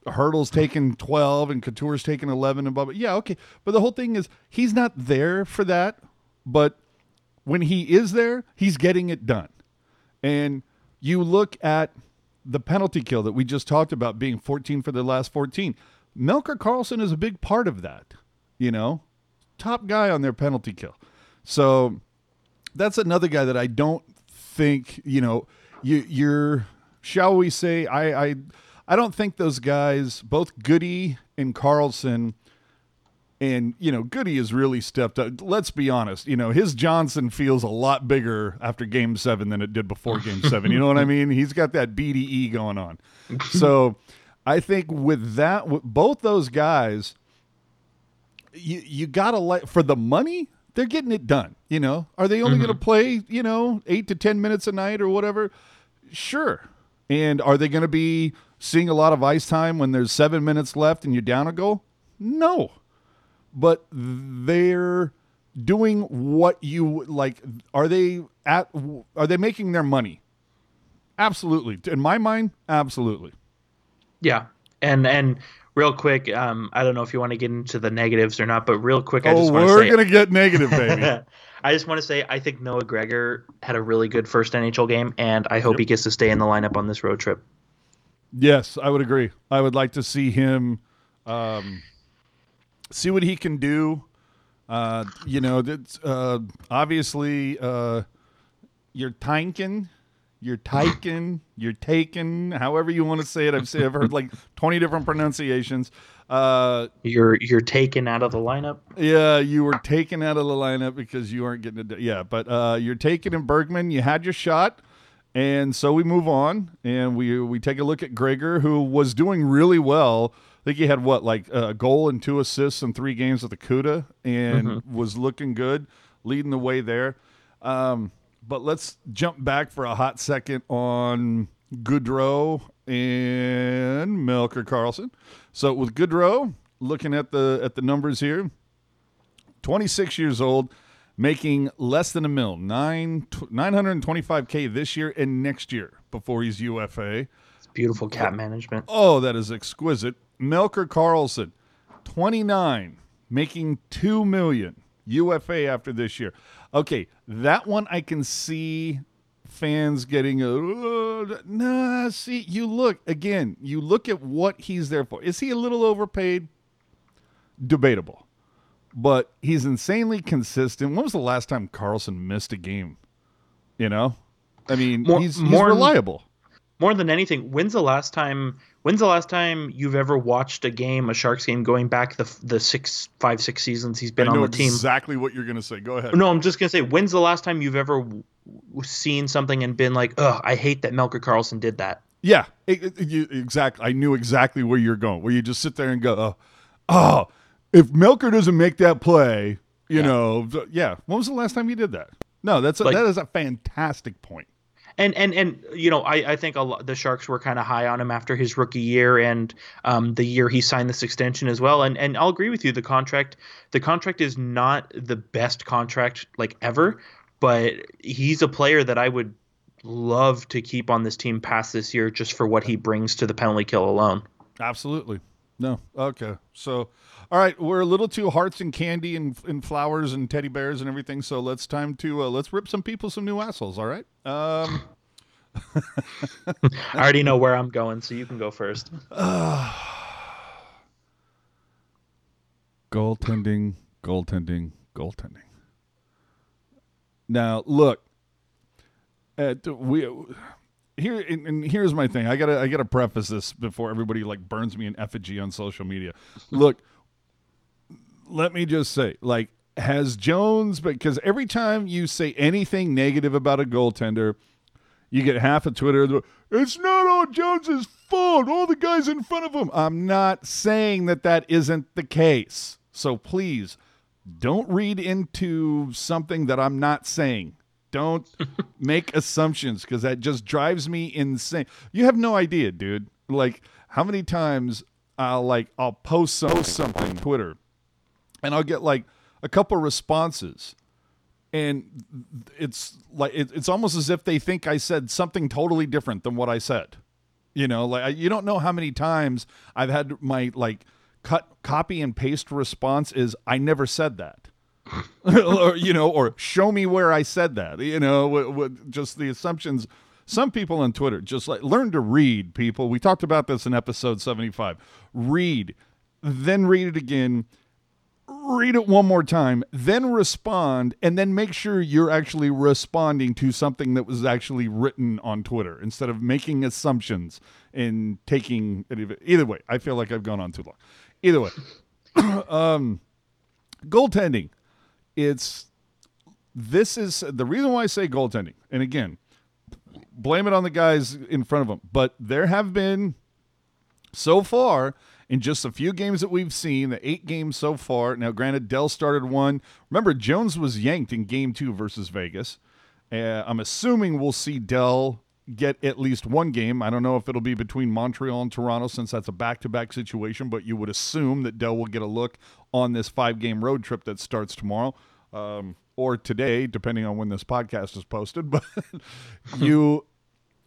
Hertl's taking 12 and Couture's taking 11 and blah, blah. Yeah, okay. But the whole thing is he's not there for that. But when he is there, he's getting it done. And you look at the penalty kill that we just talked about being 14 for the last 14. Melker Karlsson is a big part of that, you know, top guy on their penalty kill. So that's another guy that I don't think, you know, you, you're, shall we say, I, I, I don't think those guys, both Goody and Karlsson, and you know, Goody has really stepped up. Let's be honest, you know, his Johnson feels a lot bigger after Game Seven than it did before Game Seven. You know what I mean? (laughs) He's got that BDE going on. So, I think with that, with both those guys, you you gotta let for the money. They're getting it done. You know, are they only going to mm-hmm. play you know eight to ten minutes a night or whatever? Sure. And are they going to be seeing a lot of ice time when there's seven minutes left and you're down a goal? No. But they're doing what you like. Are they at? Are they making their money? Absolutely. In my mind, absolutely. Yeah, and and real quick, um, I don't know if you want to get into the negatives or not, but real quick, I oh, just want we're to say, gonna get negative, baby. (laughs) I just want to say, I think Noah Gregor had a really good first NHL game, and I hope he gets to stay in the lineup on this road trip. Yes, I would agree. I would like to see him um, see what he can do. Uh, you know, that's uh, obviously uh, you're tanking, you're taking, you're taking, however you want to say it. I've said, I've heard like twenty different pronunciations. Uh, You're you're taken out of the lineup. yeah, you were taken out of the lineup because you aren't getting it. Yeah, but uh, you're taken in Bergmann. You had your shot, And so we move on and we we take a look at Gregor, who was doing really well. I think he had what, like a goal and two assists in three games with the Cuda and Mm-hmm. was looking good, leading the way there. Um, but let's jump back for a hot second on Goodrow and Melker Karlsson. So with Goodrow, looking at the at the numbers here, 26 years old, making less than a mil, nine 925k this year and next year before he's UFA. It's beautiful cap management. Oh, that is exquisite. Melker Karlsson, 29, making 2 million UFA after this year. Okay, that one I can see fans getting a "Uh, nah, see, you look again, you look at what he's there for. Is he a little overpaid? Debatable. But he's insanely consistent. When was the last time Karlsson missed a game? You know? I mean, More- he's, he's more- reliable. More than anything, when's the last time? When's the last time you've ever watched a game, a Sharks game, going back the the six, five, six seasons he's been on the team? exactly what you're going to say. Go ahead. No, I'm just gonna say, when's the last time you've ever w- seen something and been like, "Ugh, I hate that Melker Karlsson did that." Yeah, it, it- you, exactly. I knew exactly where you're going. Where you just sit there and go, oh, oh if Melker doesn't make that play, you know, yeah. When was the last time you did that? No, that's a, Like- that is a fantastic point. And and and you know, I I think a lot, the Sharks were kind of high on him after his rookie year and um, the year he signed this extension as well. And and I'll agree with you. The contract, the contract is not the best contract like ever, but he's a player that I would love to keep on this team past this year just for what he brings to the penalty kill alone. Absolutely. No. Okay. So, all right, we're a little too hearts and candy and, and flowers and teddy bears and everything. So let's time to uh, let's rip some people some new assholes. All right. Um, (laughs) I already know where I'm going, so you can go first. (sighs) goaltending, goaltending, goaltending. Now, look, th- we here and, and here's my thing. I gotta I gotta preface this before everybody like burns me in effigy on social media. look, let me just say, like, has Jones because every time you say anything negative about a goaltender, you get half of Twitter. It's not all Jones's fault. All the guys in front of him. I'm not saying that that isn't the case. So please don't read into something that I'm not saying. Don't (laughs) make assumptions because that just drives me insane. You have no idea, dude. Like how many times I'll like I'll post something, something on Twitter and I'll get like a couple responses and it's like it, it's almost as if they think I said something totally different than what I said. You know, like I- you don't know how many times I've had my like cut copy and paste response is I never said that. (laughs) or you know, or show me where I said that. You know, what, just the assumptions. Some people on Twitter just like learn to read. People, we talked about this in episode seventy-five. Read, then read it again, read it one more time, then respond, and then make sure you're actually responding to something that was actually written on Twitter instead of making assumptions and taking either way. I feel like I've gone on too long. Either way, (coughs) um, goaltending. It's this is the reason why I say goaltending. And again, blame it on the guys in front of them. But there have been so far in just a few games that we've seen, the eight games so far. Now, granted, Dell started one. Remember, Jones was yanked in game two versus Vegas. Uh, I'm assuming we'll see Dell get at least one game. I don't know if it'll be between Montreal and Toronto since that's a back to back situation, but you would assume that Dell will get a look on this five game road trip that starts tomorrow. Um, or today, depending on when this podcast is posted. (laughs) But you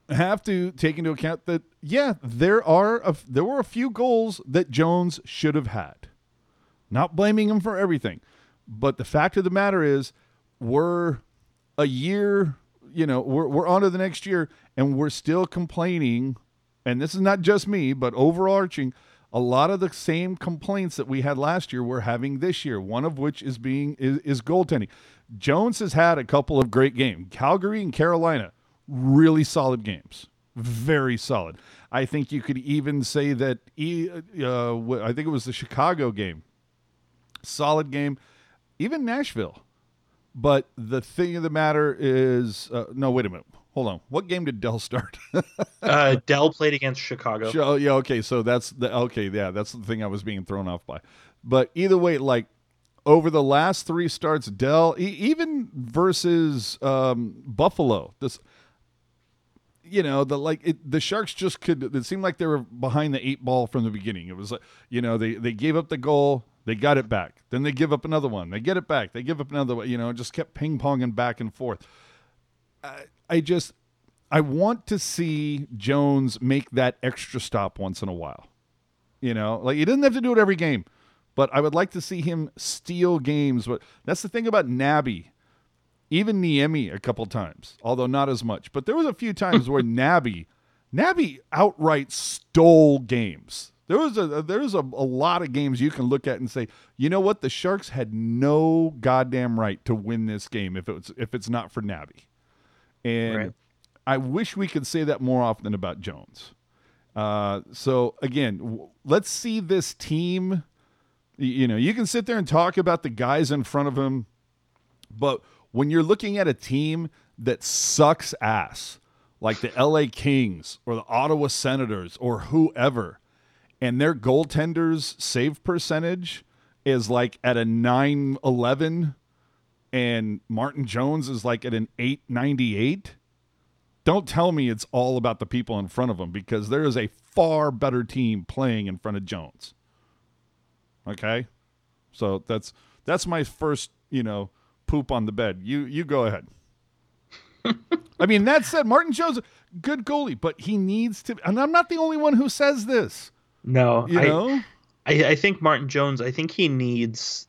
have to take into account that yeah, there are a, there were a few goals that Jones should have had. Not blaming him for everything, but the fact of the matter is, we're a year. You know, we're we're on to the next year, and we're still complaining. And this is not just me, but overarching. A lot of the same complaints that we had last year we're having this year. One of which is being is, is goaltending. Jones has had a couple of great games. Calgary and Carolina, really solid games. Very solid. I think you could even say that. e- Uh, I think it was the Chicago game. Solid game. Even Nashville. But the thing of the matter is, uh, no, wait a minute. hold on. What game did Dell start? (laughs) uh, Dell played against Chicago. Oh, yeah, okay. So that's the okay, yeah, that's the thing I was being thrown off by. But either way, like over the last three starts, Dell, e- even versus um, Buffalo, this, you know, the like it, the Sharks just could. It seemed like they were behind the eight ball from the beginning. It was like, you know, they they gave up the goal, they got it back, then they give up another one, they get it back, they give up another one. You know, just kept ping ponging back and forth. I, I just, I want to see Jones make that extra stop once in a while. You know, like he doesn't have to do it every game but I would like to see him steal games. But that's the thing about Nabby, even Niemi a couple times, although not as much. But there was a few times where (laughs) Nabby, Nabby outright stole games. There was a there's a, a lot of games you can look at and say, you know what, the Sharks had no goddamn right to win this game if it's if it's not for Nabby. And right. I wish we could say that more often about Jones. Uh, so again, w- let's see this team you know, you can sit there and talk about the guys in front of him, but when you're looking at a team that sucks ass, like the LA Kings or the Ottawa Senators or whoever, and their goaltenders' save percentage is like at a 911 and Martin Jones is like at an 898, don't tell me it's all about the people in front of him because there is a far better team playing in front of Jones. Okay, so that's that's my first you know poop on the bed. You you go ahead. I mean, that said, Martin Jones, good goalie, but he needs to. And I'm not the only one who says this. No, you I, know, I, I think Martin Jones. I think he needs,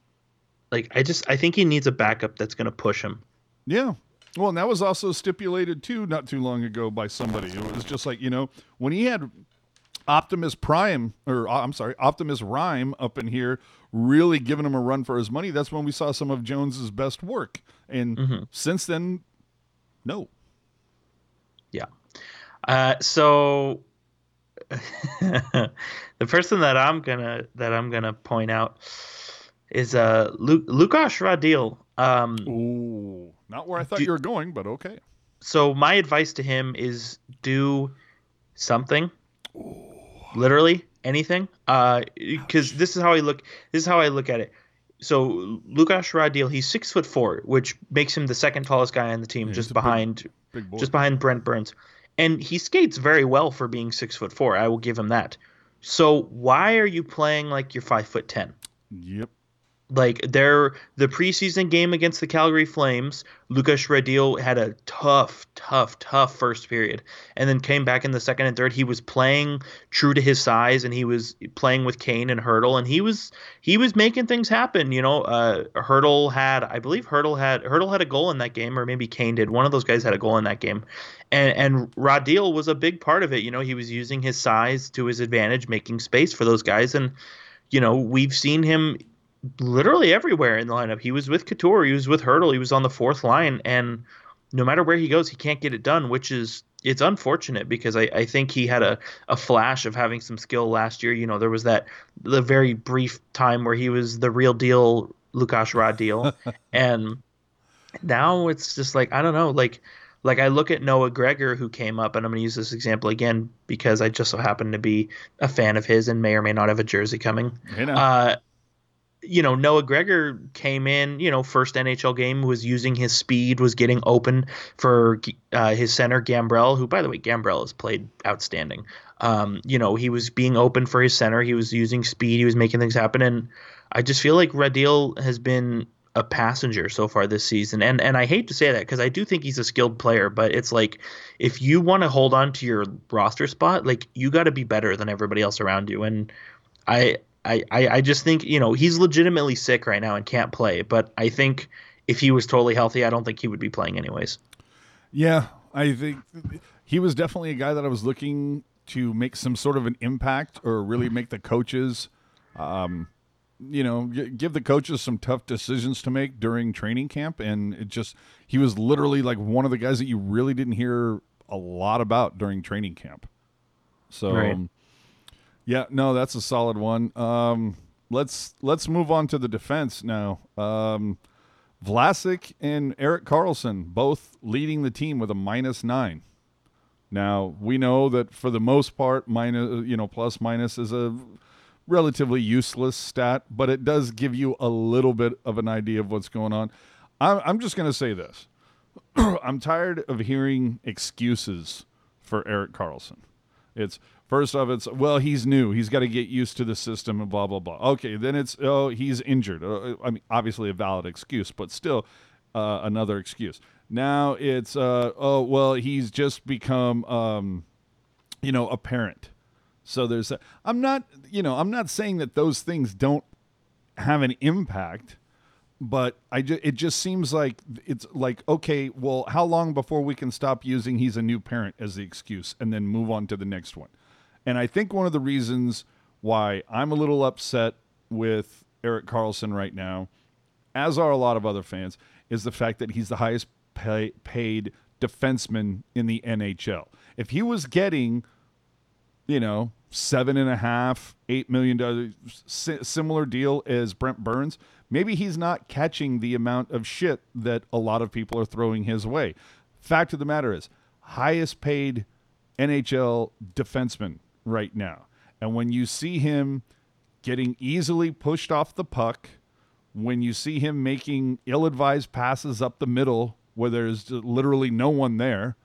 like, I just, I think he needs a backup that's going to push him. Yeah. Well, and that was also stipulated too, not too long ago by somebody. It was just like you know when he had Optimus Prime, or uh, I'm sorry, Optimus Rhyme up in here, really giving him a run for his money. That's when we saw some of Jones's best work, and mm-hmm. since then, no. Yeah. Uh, so (laughs) the person that I'm gonna that I'm gonna point out is uh Lu- Lukas Radil. Um, Ooh, not where I thought do, you were going, but okay. So my advice to him is do something. Ooh literally anything. Uh, because this is how I look. This is how I look at it. So Lukas Radil, he's six foot four, which makes him the second tallest guy on the team, yeah, just behind, big, big just behind Brent Burns, and he skates very well for being six foot four. I will give him that. So why are you playing like you're five foot ten? Yep. Like their the preseason game against the Calgary Flames, Lukas Radil had a tough, tough, tough first period, and then came back in the second and third. He was playing true to his size, and he was playing with Kane and Hertl, and he was he was making things happen. You know, uh, Hertl had, I believe, Hertl had Hertl had a goal in that game, or maybe Kane did. One of those guys had a goal in that game, and and Radil was a big part of it. You know, he was using his size to his advantage, making space for those guys, and you know, we've seen him literally everywhere in the lineup. He was with Couture, he was with Hertl, he was on the fourth line, and no matter where he goes, he can't get it done, which is it's unfortunate because I, I think he had a, a flash of having some skill last year. You know, there was that the very brief time where he was the real deal Lukas Radil. (laughs) and now it's just like I don't know, like like I look at Noah Gregor who came up and I'm gonna use this example again because I just so happen to be a fan of his and may or may not have a jersey coming. You know. uh, you know, Noah Gregor came in, you know, first NHL game, was using his speed, was getting open for uh, his center, Gambrell, who, by the way, Gambrell has played outstanding. Um, you know, he was being open for his center. He was using speed. He was making things happen. And I just feel like Radil has been a passenger so far this season. And and I hate to say that because I do think he's a skilled player, but it's like if you want to hold on to your roster spot, like you got to be better than everybody else around you. And I I, I, I just think you know he's legitimately sick right now and can't play. But I think if he was totally healthy, I don't think he would be playing anyways. Yeah, I think he was definitely a guy that I was looking to make some sort of an impact or really make the coaches, um, you know, give the coaches some tough decisions to make during training camp. And it just he was literally like one of the guys that you really didn't hear a lot about during training camp. So. Right. Yeah, no, that's a solid one. Um, let's let's move on to the defense now. Um, Vlasic and Erik Karlsson both leading the team with a minus nine. Now we know that for the most part, minus you know plus minus is a relatively useless stat, but it does give you a little bit of an idea of what's going on. I'm, I'm just going to say this: (clears throat) I'm tired of hearing excuses for Erik Karlsson. It's first off, it's well, he's new, he's got to get used to the system, and blah blah blah. Okay, then it's oh, he's injured. Uh, I mean, obviously a valid excuse, but still uh, another excuse. Now it's uh, oh well, he's just become um, you know a parent. So there's I'm not you know I'm not saying that those things don't have an impact but I ju- it just seems like it's like okay, well, how long before we can stop using he's a new parent as the excuse and then move on to the next one? And I think one of the reasons why I'm a little upset with Erik Karlsson right now, as are a lot of other fans, is the fact that he's the highest pay- paid defenseman in the NHL. If he was getting, you know, seven and a half, eight million dollars, similar deal as Brent Burns, maybe he's not catching the amount of shit that a lot of people are throwing his way. Fact of the matter is, highest paid NHL defenseman right now. And when you see him getting easily pushed off the puck, when you see him making ill advised passes up the middle where there's literally no one there,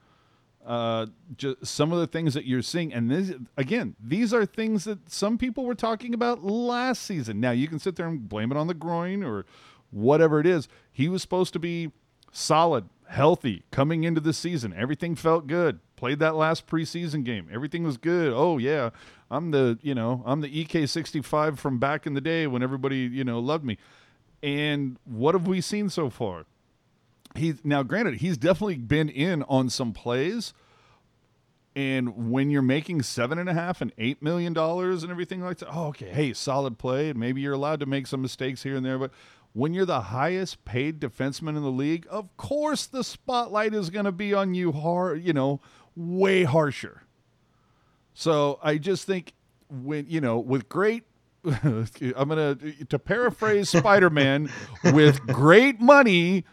uh, just some of the things that you're seeing, and this again, these are things that some people were talking about last season. Now you can sit there and blame it on the groin or whatever it is. He was supposed to be solid, healthy coming into the season. Everything felt good. Played that last preseason game. Everything was good. Oh yeah, I'm the you know I'm the EK65 from back in the day when everybody you know loved me. And what have we seen so far? He now granted he's definitely been in on some plays. And when you're making seven and a half and eight million dollars and everything like that, oh, okay, hey, solid play, and maybe you're allowed to make some mistakes here and there, but when you're the highest paid defenseman in the league, of course the spotlight is going to be on you hard, you know, way harsher. So I just think when, you know, with great (laughs) I'm going to to paraphrase (laughs) Spider-Man with great money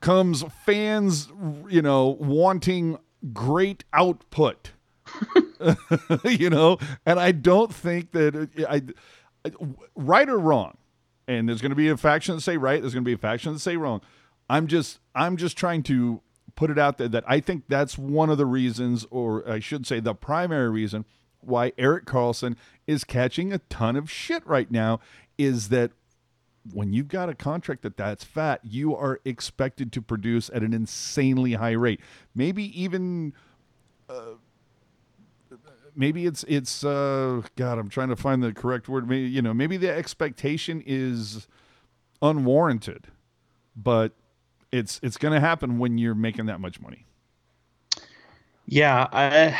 comes fans, you know, wanting great output. (laughs) you know, and I don't think that I right or wrong and there's going to be a faction that say right there's going to be a faction that say wrong i'm just i'm just trying to put it out there that i think that's one of the reasons or i should say the primary reason why Erik Karlsson is catching a ton of shit right now is that when you've got a contract that that's fat you are expected to produce at an insanely high rate. Maybe even uh, maybe it's it's uh god i'm trying to find the correct word. Maybe you know maybe the expectation is unwarranted but it's it's going to happen when you're making that much money. Yeah i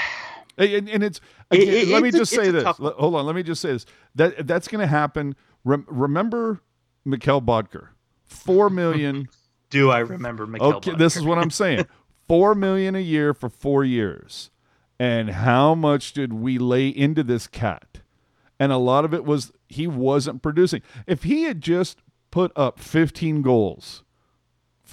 and, and it's again, it, let me just say this. hold on let me just say this. That that's going to happen. Rem- remember Mikkel Boedker, 4 million (laughs) do i remember Mikkel okay Boedker. this is what i'm saying. (laughs) 4 million a year for 4 years. And how much did we lay into this cat? And a lot of it was he wasn't producing. If he had just put up 15 goals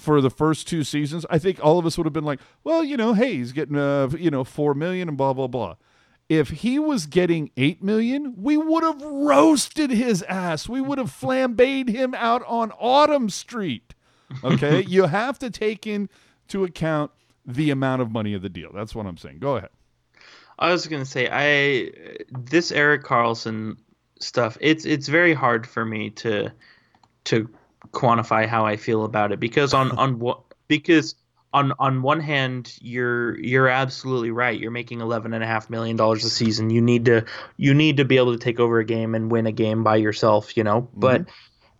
for the first two seasons, I think all of us would have been like, well, you know, hey, he's getting uh, you know, 4 million and blah blah blah. If he was getting 8 million, we would have roasted his ass. We would have flambéed him out on Autumn Street. Okay? (laughs) you have to take into account the amount of money of the deal. That's what I'm saying. Go ahead. I was gonna say I this Erik Karlsson stuff. It's it's very hard for me to to quantify how I feel about it. Because on on what because on on one hand you're you're absolutely right. You're making eleven and a half million dollars a season. You need to you need to be able to take over a game and win a game by yourself you know? Mm-hmm. but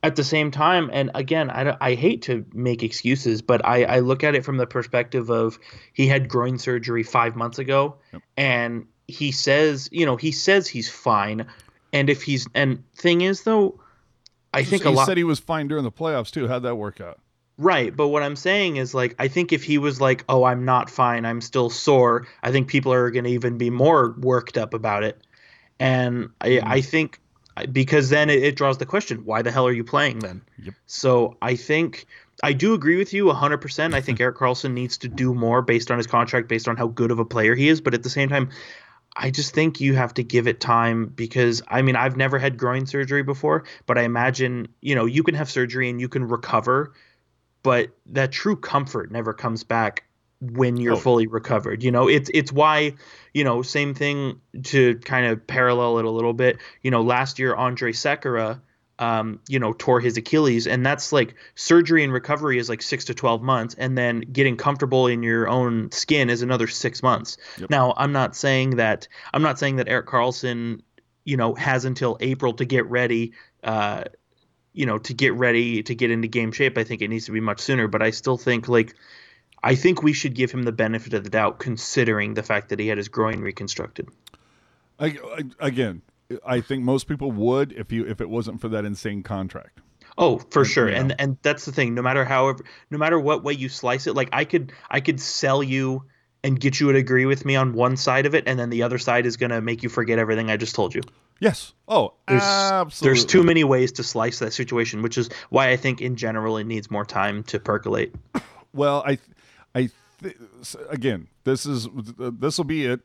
at the same time and again I, I hate to make excuses but I, I look at it from the perspective of he had groin surgery five months ago yep. and he says you know he says he's fine. And if he's and thing is though i think a lot said he was fine during the playoffs too. How'd that work out? Right but what i'm saying is like i think if he was like oh i'm not fine i'm still sore i think people are going to even be more worked up about it. And i mm. i think because then it, it, draws the question why the hell are you playing then? Yep. so i think i do agree with you 100% i think (laughs) Erik Karlsson needs to do more based on his contract based on how good of a player he is but at the same time i just think you have to give it time because i mean i've never had groin surgery before but i imagine you know you can have surgery and you can recover but that true comfort never comes back when you're oh. fully recovered. You know, it's it's why, you know, same thing to kind of parallel it a little bit. You know, last year Andre Sekera um, you know, tore his Achilles, and that's like surgery and recovery is like six to twelve months, and then getting comfortable in your own skin is another six months. Yep. Now, I'm not saying that I'm not saying that Erik Karlsson, you know, has until April to get ready. Uh, you know, to get ready to get into game shape. I think it needs to be much sooner, but I still think like I think we should give him the benefit of the doubt, considering the fact that he had his groin reconstructed. I, I, again, I think most people would if you if it wasn't for that insane contract. Oh, for sure. Yeah. And and that's the thing. No matter however, no matter what way you slice it, like I could I could sell you and get you to agree with me on one side of it, and then the other side is going to make you forget everything I just told you. Yes. Oh, there's, absolutely. There's too many ways to slice that situation, which is why I think in general it needs more time to percolate. (coughs) Well, I I th- again, this is this will be it.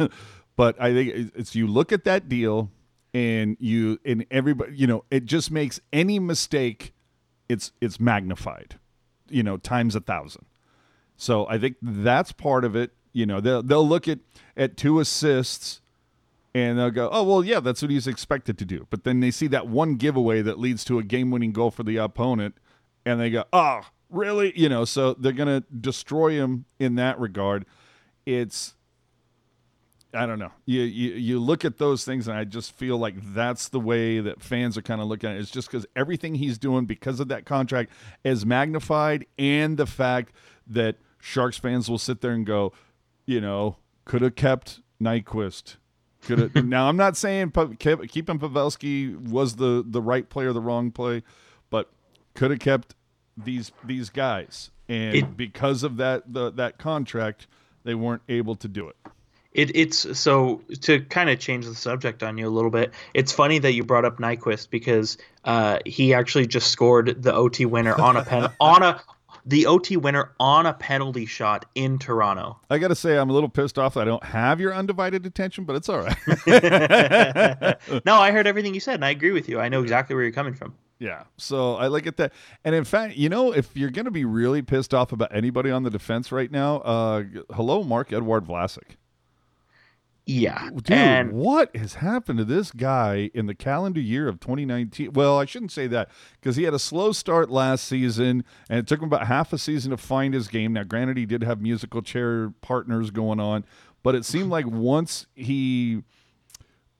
(laughs) but I think it's you look at that deal and you and everybody, you know, it just makes any mistake it's it's magnified, you know, times a thousand. So I think that's part of it. You know, they'll they'll look at at two assists and they'll go, "Oh, well, yeah, that's what he's expected to do." But then they see that one giveaway that leads to a game-winning goal for the opponent and they go, "Oh, really? You know, so they're to destroy him in that regard. It's I don't know. You, you you look at those things, and I just feel like that's the way that fans are kind of looking at it. It's just because everything he's doing because of that contract is magnified, and the fact that Sharks fans will sit there and go, you know, could have kept Nyquist. Could have. (laughs) now I'm not saying keeping Pavelski was the the right play or the wrong play, but could have kept these these guys, and it, because of that the, that contract, they weren't able to do it. It, it's so to kind of change the subject on you a little bit. It's funny that you brought up Nyquist because uh, he actually just scored the OT winner on a pen (laughs) on a the OT winner on a penalty shot in Toronto. I got to say, I'm a little pissed off that I don't have your undivided attention, but it's all right. (laughs) no, I heard everything you said, and I agree with you. I know exactly where you're coming from. Yeah. So I look at that. And in fact, you know, if you're going to be really pissed off about anybody on the defense right now, uh, hello, Marc-Edouard Vlasic. Yeah. Dude, and what has happened to this guy in the calendar year of 2019? Well, I shouldn't say that because he had a slow start last season and it took him about half a season to find his game. Now, granted, he did have musical chair partners going on, but it seemed like once he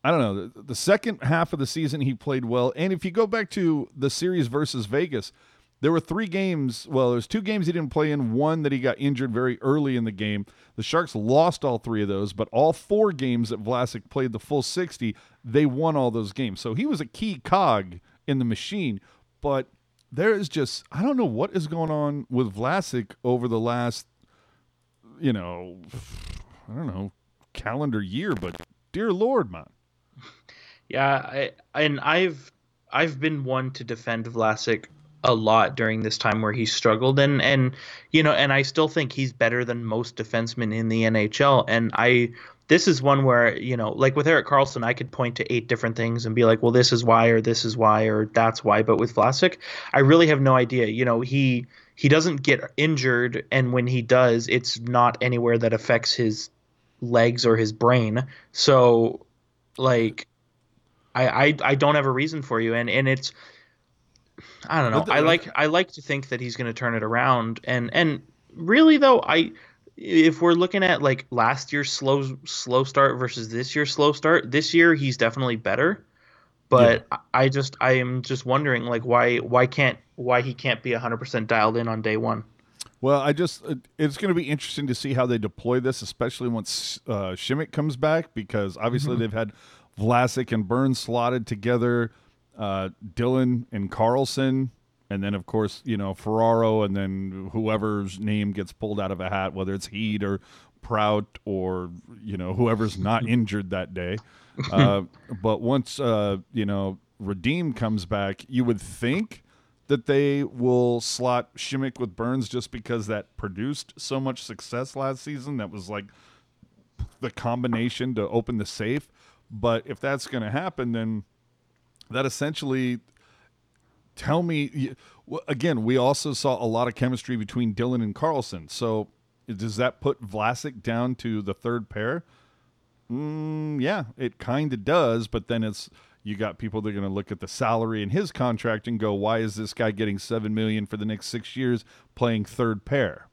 I don't know. The, the, second half of the season, he played well. And if you go back to the series versus Vegas, there were three games. Well, there's two games he didn't play in, one that he got injured very early in the game. The Sharks lost all three of those, but all four games that Vlasic played the full 60, they won all those games. So he was a key cog in the machine. But there is just, I don't know what is going on with Vlasic over the last, you know, I don't know, calendar year, but dear Lord, man. Yeah, I, and I've I've been one to defend Vlasic a lot during this time where he struggled and and you know and I still think he's better than most defensemen in the NHL and I this is one where you know like with Erik Karlsson I could point to eight different things and be like well this is why or this is why or that's why but with Vlasic I really have no idea you know he he doesn't get injured and when he does it's not anywhere that affects his legs or his brain so like I, I I don't have a reason for you, and and it's I don't know. I like I like to think that he's going to turn it around, and and really though I if we're looking at like last year's slow slow start versus this year's slow start, this year he's definitely better. But yeah. I just I am just wondering like why why can't why he can't be 100% dialed in on day 1. Well, I just it's going to be interesting to see how they deploy this, especially once uh, Simek comes back, because obviously mm-hmm. they've had Vlasic and Burns slotted together, uh, Dillon and Karlsson, And then, of course, you know, Ferraro and then whoever's name gets pulled out of a hat, whether it's Heed or Prout or, you know, whoever's not (laughs) injured that day. Uh, but once, uh, you know, Radim comes back, you would think that they will slot Simek with Burns just because that produced so much success last season. That was like the combination to open the safe. But if that's going to happen, then that essentially tell me again. We also saw a lot of chemistry between Dillon and Karlsson. So does that put Vlasic down to the third pair? Mm, yeah, it kind of does. But then it's you got people that are going to look at the salary in his contract and go, "Why is this guy getting seven million for the next six years playing third pair?"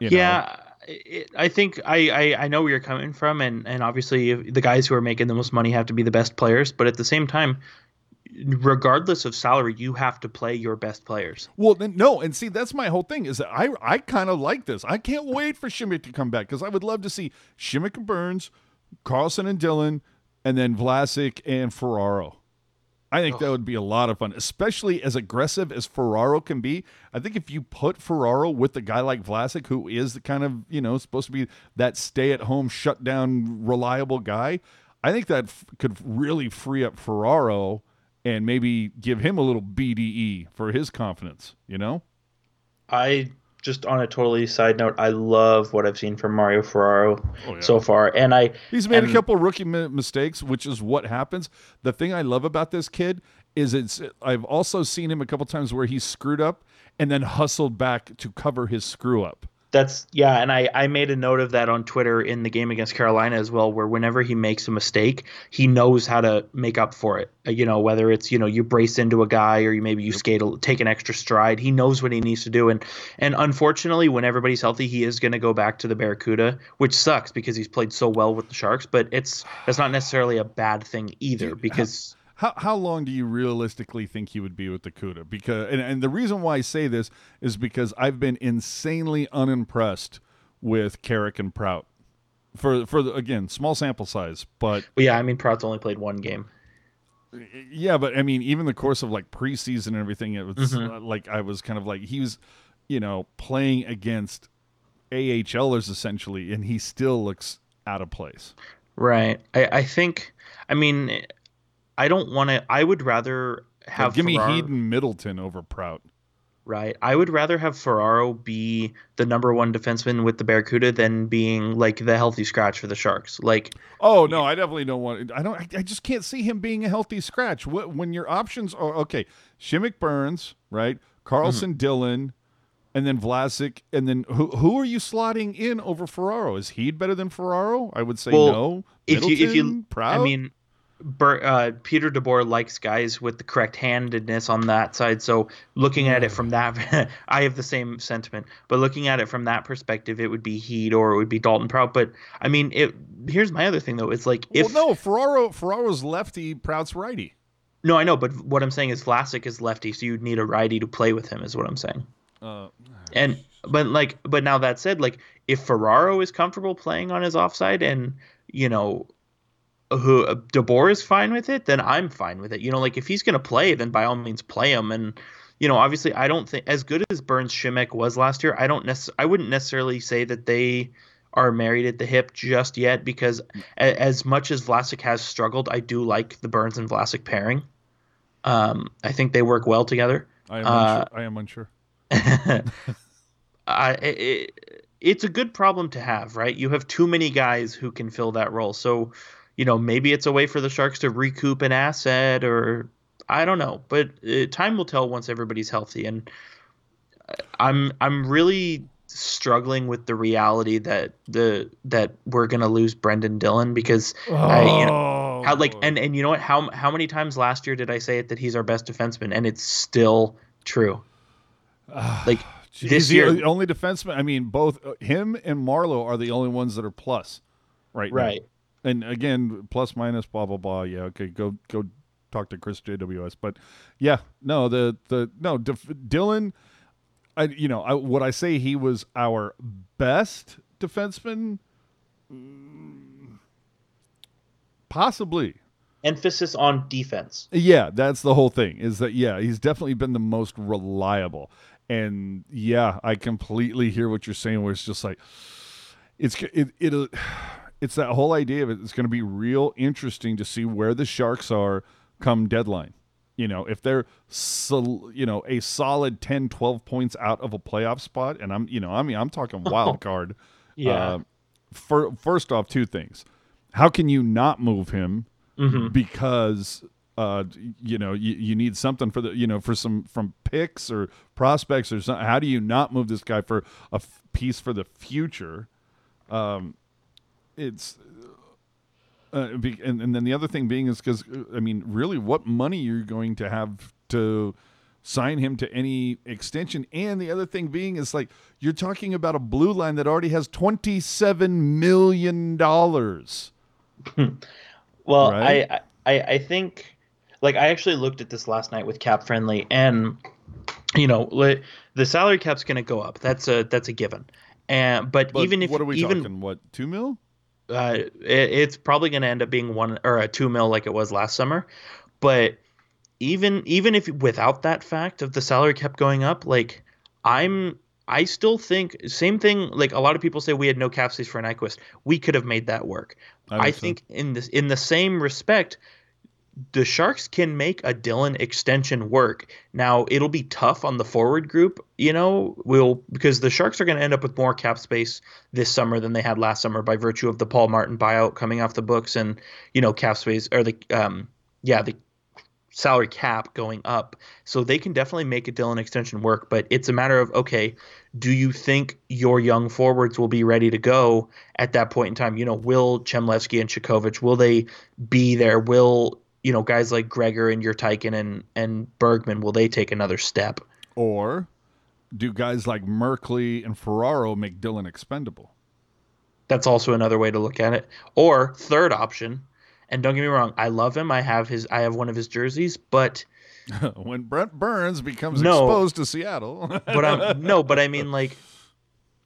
You yeah, it, I think I, I I know where you're coming from, and and obviously the guys who are making the most money have to be the best players, but at the same time, regardless of salary, you have to play your best players. Well, no, and see that's my whole thing is that I I kind of like this. I can't wait for Simek to come back because I would love to see Simek and Burns, Karlsson and Dillon and then Vlasic and Ferraro. I think oh. that would be a lot of fun, especially as aggressive as Ferraro can be. I think if you put Ferraro with a guy like Vlasic, who is the kind of, you know, supposed to be that stay at home, shut down, reliable guy, I think that f- could really free up Ferraro and maybe give him a little BDE for his confidence, you know? I just on a totally side note, I love what I've seen from Mario Ferraro oh, yeah. so far, and I he's made a couple rookie mistakes, which is what happens. The thing I love about this kid is it's I've also seen him a couple times where he's screwed up and then hustled back to cover his screw up that's yeah, and I I made a note of that on Twitter in the game against Carolina as well, where whenever he makes a mistake, he knows how to make up for it. Uh, you know, whether it's you know you brace into a guy or you maybe you skate a, take an extra stride, he knows what he needs to do. And and unfortunately, when everybody's healthy, he is going to go back to the Barracuda, which sucks because he's played so well with the Sharks. But it's that's not necessarily a bad thing either because how how long do you realistically think he would be with the Cuda? Because and, and the reason why I say this is because I've been insanely unimpressed with Carrick and Prout. For for the, again, small sample size, but well, yeah, I mean Prout's only played one game. Yeah, but I mean, even the course of like preseason and everything, it was mm-hmm. uh, like I was kind of like he was, you know, playing against AHLers essentially, and he still looks out of place. Right. I, I think. I mean, I don't want to. I would rather have. give Ferraro, me Heed Middleton over Prout. Right. I would rather have Ferraro be the number one defenseman with the Barracuda than being like the healthy scratch for the Sharks. Like. Oh no, I definitely don't want. I don't. I just can't see him being a healthy scratch. When your options are okay, Simek Burns, right? Karlsson mm-hmm. Dillon, and then Vlasic, and then who who are you slotting in over Ferraro? Is Heed better than Ferraro? I would say well, no. Middleton, if you if you Prout? I mean uh, Peter DeBoer likes guys with the correct handedness on that side. So looking at it from that, (laughs) I have the same sentiment. But looking at it from that perspective, it would be Heed or it would be Dalton Prout. But I mean, it. Here's my other thing though. It's like if well, no Ferraro Ferraro's lefty, Prout's righty. No, I know, but what I'm saying is Vlasic is lefty, so you'd need a righty to play with him. Is what I'm saying. Uh, and but like, but now that said, like if Ferraro is comfortable playing on his offside and you know who uh, DeBoer is fine with it, then I'm fine with it. You know, like if he's going to play, then by all means play him. And you know, obviously, I don't think as good as Burns Simek was last year. I don't necess- I wouldn't necessarily say that they are married at the hip just yet because a- as much as Vlasic has struggled, I do like the Burns and Vlasic pairing. Um, I think they work well together. I am uh, unsure. I am unsure. (laughs) I, it, it's a good problem to have, right? You have too many guys who can fill that role. So you know, maybe it's a way for the Sharks to recoup an asset or I don't know, but uh, time will tell once everybody's healthy and uh, I'm I'm really struggling with the reality that the that we're going to lose Brenden Dillon because oh. I, you know how like and and you know what how how many times last year did I say it that he's our best defenseman and it's still true. like this year the only defenseman I mean both him and Marleau are the only ones that are plus right right now and again, plus minus, blah blah blah. Yeah, okay, go go talk to Chris JWS. But yeah, no, the the no Dillon. I you know I, what I say he was our best defenseman, possibly. emphasis on defense. Yeah, that's the whole thing. Is that yeah, he's definitely been the most reliable. And yeah, I completely hear what you're saying. Where it's just like it's it it it's that whole idea of it. It's going to be real interesting to see where the Sharks are come deadline. You know, if they're sol- you know a solid 10, 12 points out of a playoff spot, and I'm you know I mean I'm talking (laughs) wild card. Yeah. Uh, for, first off, two things: how can you not move him Mhm. because uh you know you, you need something for the you know for some from picks or prospects or something how do you not move this guy for a f- piece for the future um it's uh, be, and, and then the other thing being is because i mean really what money you're going to have to sign him to any extension and the other thing being is like you're talking about a blue line that already has 27 million dollars (laughs) Well, Right? I, I I think like I actually looked at this last night with Cap Friendly, and you know the salary cap's going to go up. That's a that's a given. And but, but even if what are we even talking what 2 mil uh, it, it's probably going to end up being one or a two mil like it was last summer. But even even if without that fact of the salary kept going up, like I'm I still think same thing. Like a lot of people say, we had no cap space for Nyquist. We could have made that work. I so. think in this in the same respect, the Sharks can make a Dillon extension work. Now it'll be tough on the forward group, you know, will because the Sharks are going to end up with more cap space this summer than they had last summer by virtue of the Paul Martin buyout coming off the books and you know cap space or the um yeah the salary cap going up. So they can definitely make a Dillon extension work, but it's a matter of okay, do you think your young forwards will be ready to go at that point in time? You know, will Chmelevski and Chekhovich will they be there? Will you know guys like Gregor and Yurtaikin and and Bergmann will they take another step? Or do guys like Merkley and Ferraro make Dillon expendable? That's also another way to look at it. Or third option, and don't get me wrong, I love him. I have his I have one of his jerseys, but (laughs) when Brent Burns becomes No. exposed to Seattle. (laughs) but I'm no, but I mean like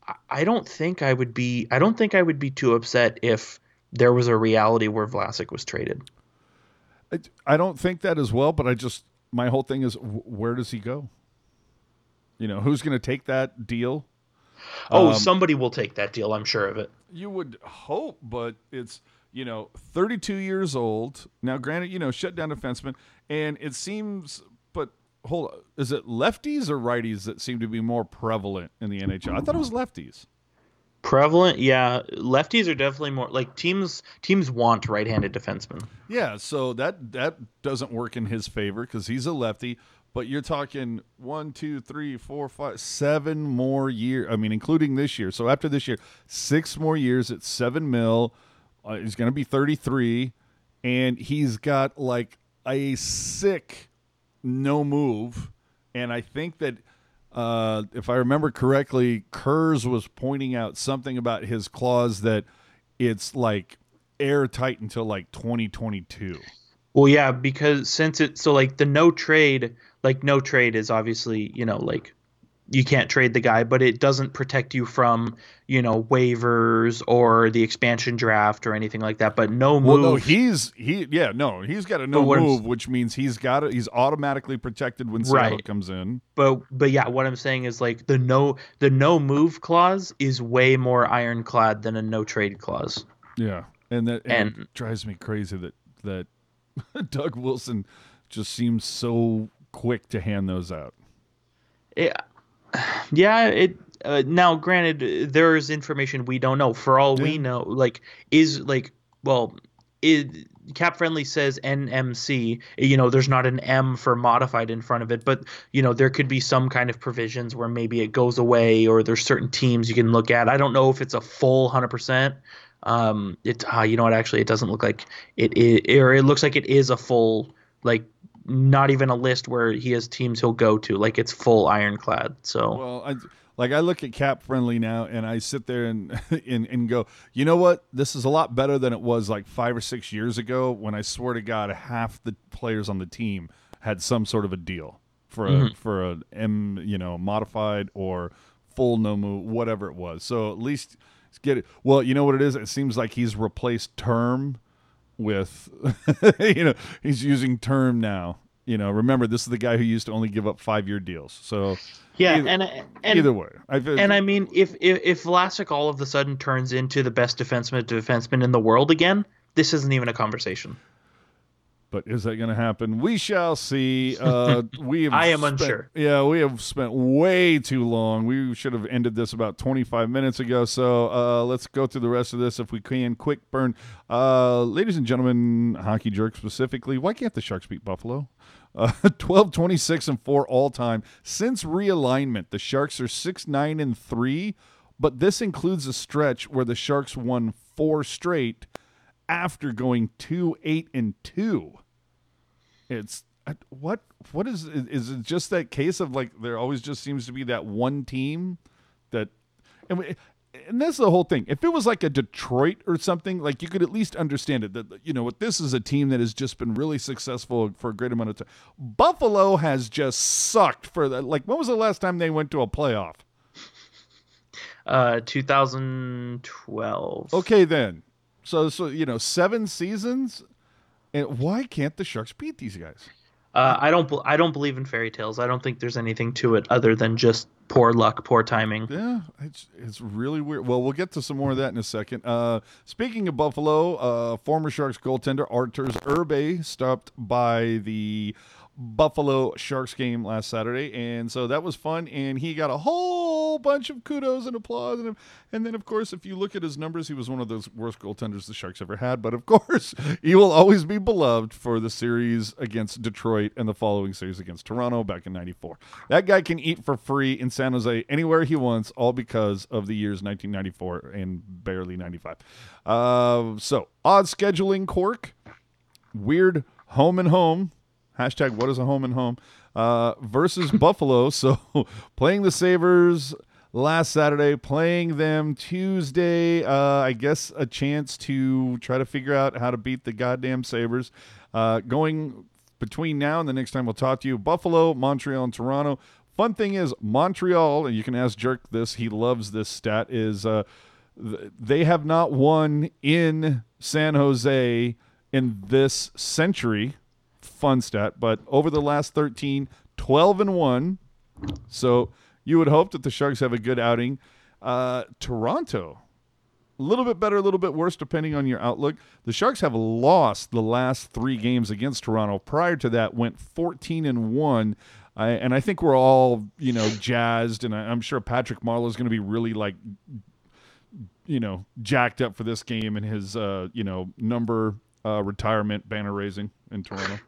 I- I don't think I would be I don't think I would be too upset if there was a reality where Vlasic was traded. I- I don't think that as well, but I just my whole thing is where does he go? You know, who's going to take that deal? Oh, Um, somebody will take that deal, I'm sure of it. You would hope, but it's you know, 32 years old now. Granted, you know, shut down defenseman, and it seems, but hold, on, is it lefties or righties that seem to be more prevalent in the NHL? I thought it was lefties. Prevalent, yeah. Lefties are definitely more like teams teams want right-handed defensemen. Yeah, so that that doesn't work in his favor because he's a lefty. But you're talking one, two, three, four, five, seven more years. I mean, including this year. So after this year, six more years at seven mil. Uh, he's going to be 33, and he's got like a sick no move. And I think that uh, if I remember correctly, Kurz was pointing out something about his clause that it's like airtight until like 2022. Well, yeah, because since it so like the no trade, like no trade is obviously, you know, like you can't trade the guy, but it doesn't protect you from, you know, waivers or the expansion draft or anything like that. But no move. Well, no, he's he yeah, no, he's got a no move, which means he's got it. He's automatically protected when Seattle Right. comes in. but but yeah, what I'm saying is like the no the no move clause is way more ironclad than a no trade clause. Yeah, and that and And- it drives me crazy that that (laughs) Doug Wilson just seems so quick to hand those out. It, yeah, it. Uh, now, granted, there's information we don't know. For all we know, like is like well, is Cap Friendly says NMC. You know, there's not an M for modified in front of it, but you know there could be some kind of provisions where maybe it goes away, or there's certain teams you can look at. I don't know if it's a full hundred percent. Um, it uh, you know what? Actually, it doesn't look like it. or it looks like it is a full like not even a list where he has teams he'll go to. Like it's full ironclad. So Well, I like I look at Cap Friendly now, and I sit there and (laughs) and and go, you know what? This is a lot better than it was like five or six years ago when I swear to God, half the players on the team had some sort of a deal for a mm-hmm. for a M, you know, modified or full no move, whatever it was. So at least get it. Well, you know what it is? It seems like he's replaced term with, (laughs) you know, he's using term now. You know, remember this is the guy who used to only give up five year deals. So Yeah, Either- and and either way, I, and I mean, if if if Vlasic all of a sudden turns into the best defenseman defenseman in the world again, this isn't even a conversation. But is that going to happen? We shall see. Uh, (laughs) we have I am spent- unsure. Yeah, we have spent way too long. We should have ended this about 25 minutes ago. So uh, let's go through the rest of this if we can. Quick burn. Uh, ladies and gentlemen, hockey jerk specifically, why can't the Sharks beat Buffalo? Uh, (laughs) 12, 26, and 4 all time. Since realignment, the Sharks are 6, 9, and 3, but this includes a stretch where the Sharks won four straight after going 2 8 and 2 it's uh, what what is is it just that case of like there always just seems to be that one team that and, we- and that's the whole thing. If it was like a detroit or something like you could at least understand it that you know what this is a team that has just been really successful for a great amount of time buffalo has just sucked for the like when was the last time they went to a playoff? Uh, 2012. okay then so so you know seven seasons and why can't the sharks beat these guys Uh, I don't. I don't believe in fairy tales. I don't think there's anything to it other than just poor luck, poor timing. Yeah, it's it's really weird. Well, we'll get to some more of that in a second. Uh, speaking of Buffalo, uh, former Sharks goaltender Arturs Irbe stopped by the Buffalo Sharks game last Saturday, and so that was fun. And he got a whole bunch of kudos and applause. And, and then, of course, if you look at his numbers, he was one of those worst goaltenders the Sharks ever had. But of course, (laughs) he will always be beloved for the series against Detroit and the following series against Toronto back in '94. That guy can eat for free in San Jose anywhere he wants, all because of the years 1994 and barely '95. Uh, so, odd scheduling cork, weird home and home. Hashtag what is a home and home uh, versus (laughs) Buffalo. So (laughs) playing the Sabres last Saturday, playing them Tuesday. Uh, I guess a chance to try to figure out how to beat the goddamn Sabres. Uh, going between now and the next time we'll talk to you, Buffalo, Montreal, and Toronto. Fun thing is Montreal, and you can ask Jerk this. He loves this stat. Is uh, th- they have not won in San Jose in this century fun stat, but over the last 13, 12 and 1. So you would hope that the Sharks have a good outing. Uh, Toronto, a little bit better, a little bit worse, depending on your outlook. The Sharks have lost the last three games against Toronto. Prior to that, went 14 and 1. I, and I think we're all, you know, jazzed, and I, I'm sure Patrick Marleau is going to be really like, you know, jacked up for this game and his, uh, you know, number uh, retirement banner raising in Toronto.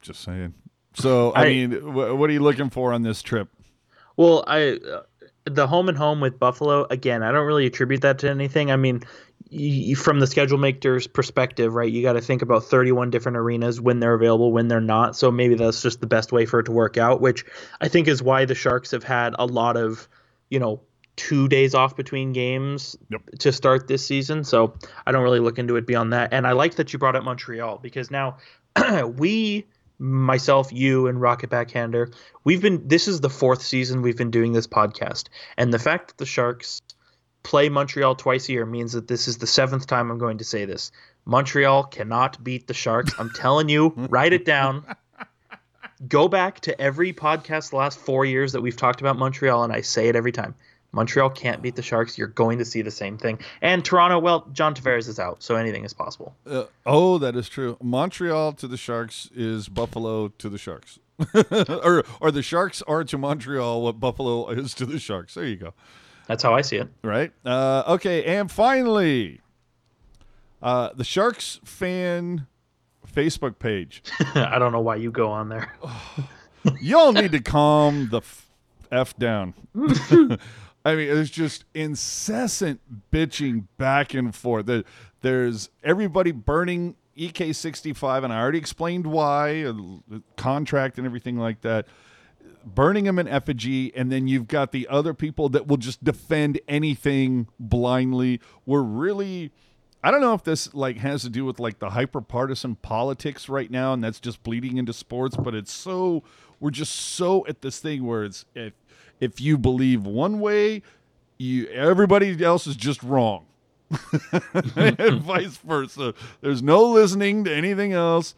Just saying. So, I, I- mean, wh- what are you looking for on this trip? Well, I uh, the home and home with Buffalo again. I don't really attribute that to anything. I mean, from the schedule maker's perspective, right? You got to think about 31 different arenas when they're available, when they're not. So maybe that's just the best way for it to work out, which I think is why the Sharks have had a lot of, you know, two days off between games Yep. to start this season. So I don't really look into it beyond that. And I like that you brought up Montreal because now (clears throat) we myself, you, and Rocket Backhander, we've been this is the fourth season we've been doing this podcast. And the fact that the Sharks play Montreal twice a year means that this is the seventh time I'm going to say this. Montreal cannot beat the Sharks. I'm telling you, (laughs) write it down. Go back to every podcast the last four years that we've talked about Montreal, and I say it every time. Montreal can't beat the Sharks. You're going to see the same thing. And Toronto, well, John Tavares is out, so anything is possible. Uh, oh, that is true. Montreal to the Sharks is Buffalo to the Sharks. (laughs) or or the Sharks are to Montreal what Buffalo is to the Sharks. There you go. That's how I see it. Right? Uh, okay, and finally, uh, the Sharks fan Facebook page. (laughs) I don't know why you go on there. (sighs) Y'all need to calm the f, f down. (laughs) I mean, it's just incessant bitching back and forth. There- There's everybody burning EK65, and I already explained why, uh, contract and everything like that. Burning them in effigy, and then you've got the other people that will just defend anything blindly. We're really. I don't know if this like has to do with like the hyper partisan politics right now, and that's just bleeding into sports. But it's so we're just so at this thing where it's if if you believe one way, you everybody else is just wrong. (laughs) and vice versa. There's no listening to anything else.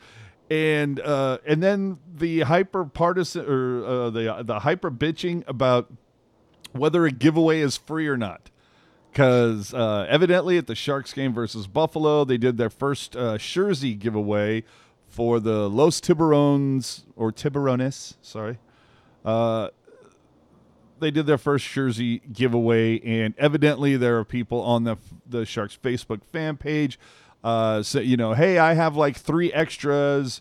And uh, and then the hyper partisan or uh, the the hyper bitching about whether a giveaway is free or not. Because uh, evidently at the Sharks game versus Buffalo, they did their first uh, Jersey giveaway for the Los Tiburones or Tiburones. Sorry, uh, they did their first jersey giveaway, and evidently there are people on the the Sharks Facebook fan page. Uh, so you know, hey, I have like three extras.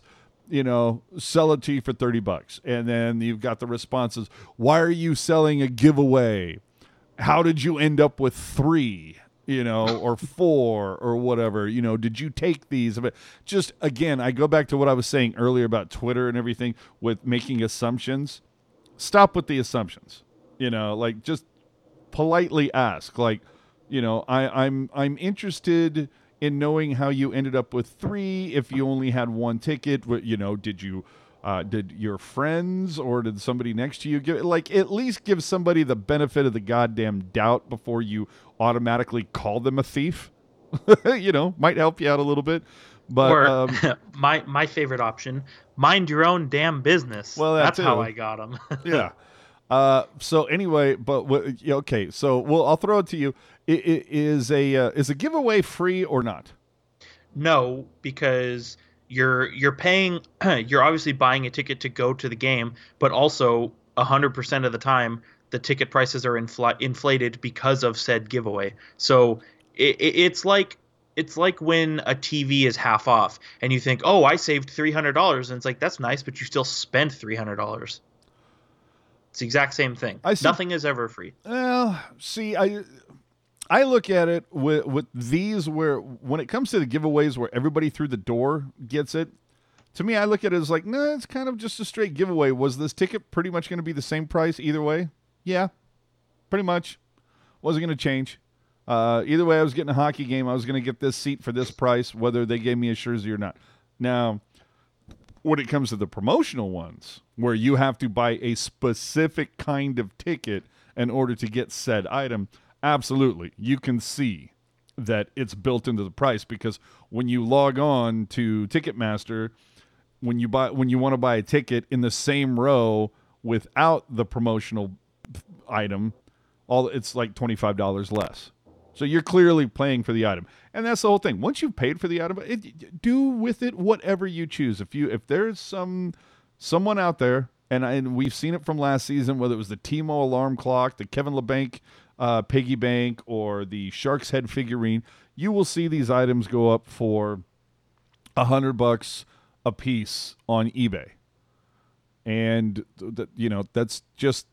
You know, sell it to you for thirty bucks, and then you've got the responses. Why are you selling a giveaway? How did you end up with three? You know, or four, or whatever. You know, did you take these? But just again, I go back to what I was saying earlier about Twitter and everything with making assumptions. Stop with the assumptions you know like just politely ask like you know I, i'm i'm interested in knowing how you ended up with three if you only had one ticket you know did you uh, did your friends or did somebody next to you give like at least give somebody the benefit of the goddamn doubt before you automatically call them a thief. (laughs) You know might help you out a little bit but or um, (laughs) my my favorite option mind your own damn business. Well, that that's how i got them (laughs) yeah. Uh, so anyway, but okay. So well, I'll throw it to you. I- i- Is a uh, is a giveaway free or not? No, because you're you're paying (clears throat) you're obviously buying a ticket to go to the game, but also 100% of the time the ticket prices are infl- inflated because of said giveaway. So it, it's like it's like when a TV is half off and you think, "Oh, I saved $300." And it's like, "That's nice, but you still spent $300." It's the exact same thing. I see- Nothing is ever free. Well, see, I I look at it with with these where when it comes to the giveaways where everybody through the door gets it. To me, I look at it as like, no, it's kind of just a straight giveaway. Was this ticket pretty much going to be the same price either way? Yeah, pretty much. Wasn't going to change. Uh, either way, I was getting a hockey game. I was going to get this seat for this price, whether they gave me a jersey or not. Now, when it comes to the promotional ones, where you have to buy a specific kind of ticket in order to get said item, absolutely, you can see that it's built into the price because when you log on to Ticketmaster, when you buy when you want to buy a ticket in the same row without the promotional item, all it's like twenty five dollars less. So you're clearly paying for the item, and that's the whole thing. Once you've paid for the item, it, do with it whatever you choose. If you if there's some someone out there, and, and we've seen it from last season, whether it was the Timo alarm clock, the Kevin Labanc uh, piggy bank, or the Shark's head figurine, you will see these items go up for a hundred bucks a piece on eBay, and th- th- you know that's just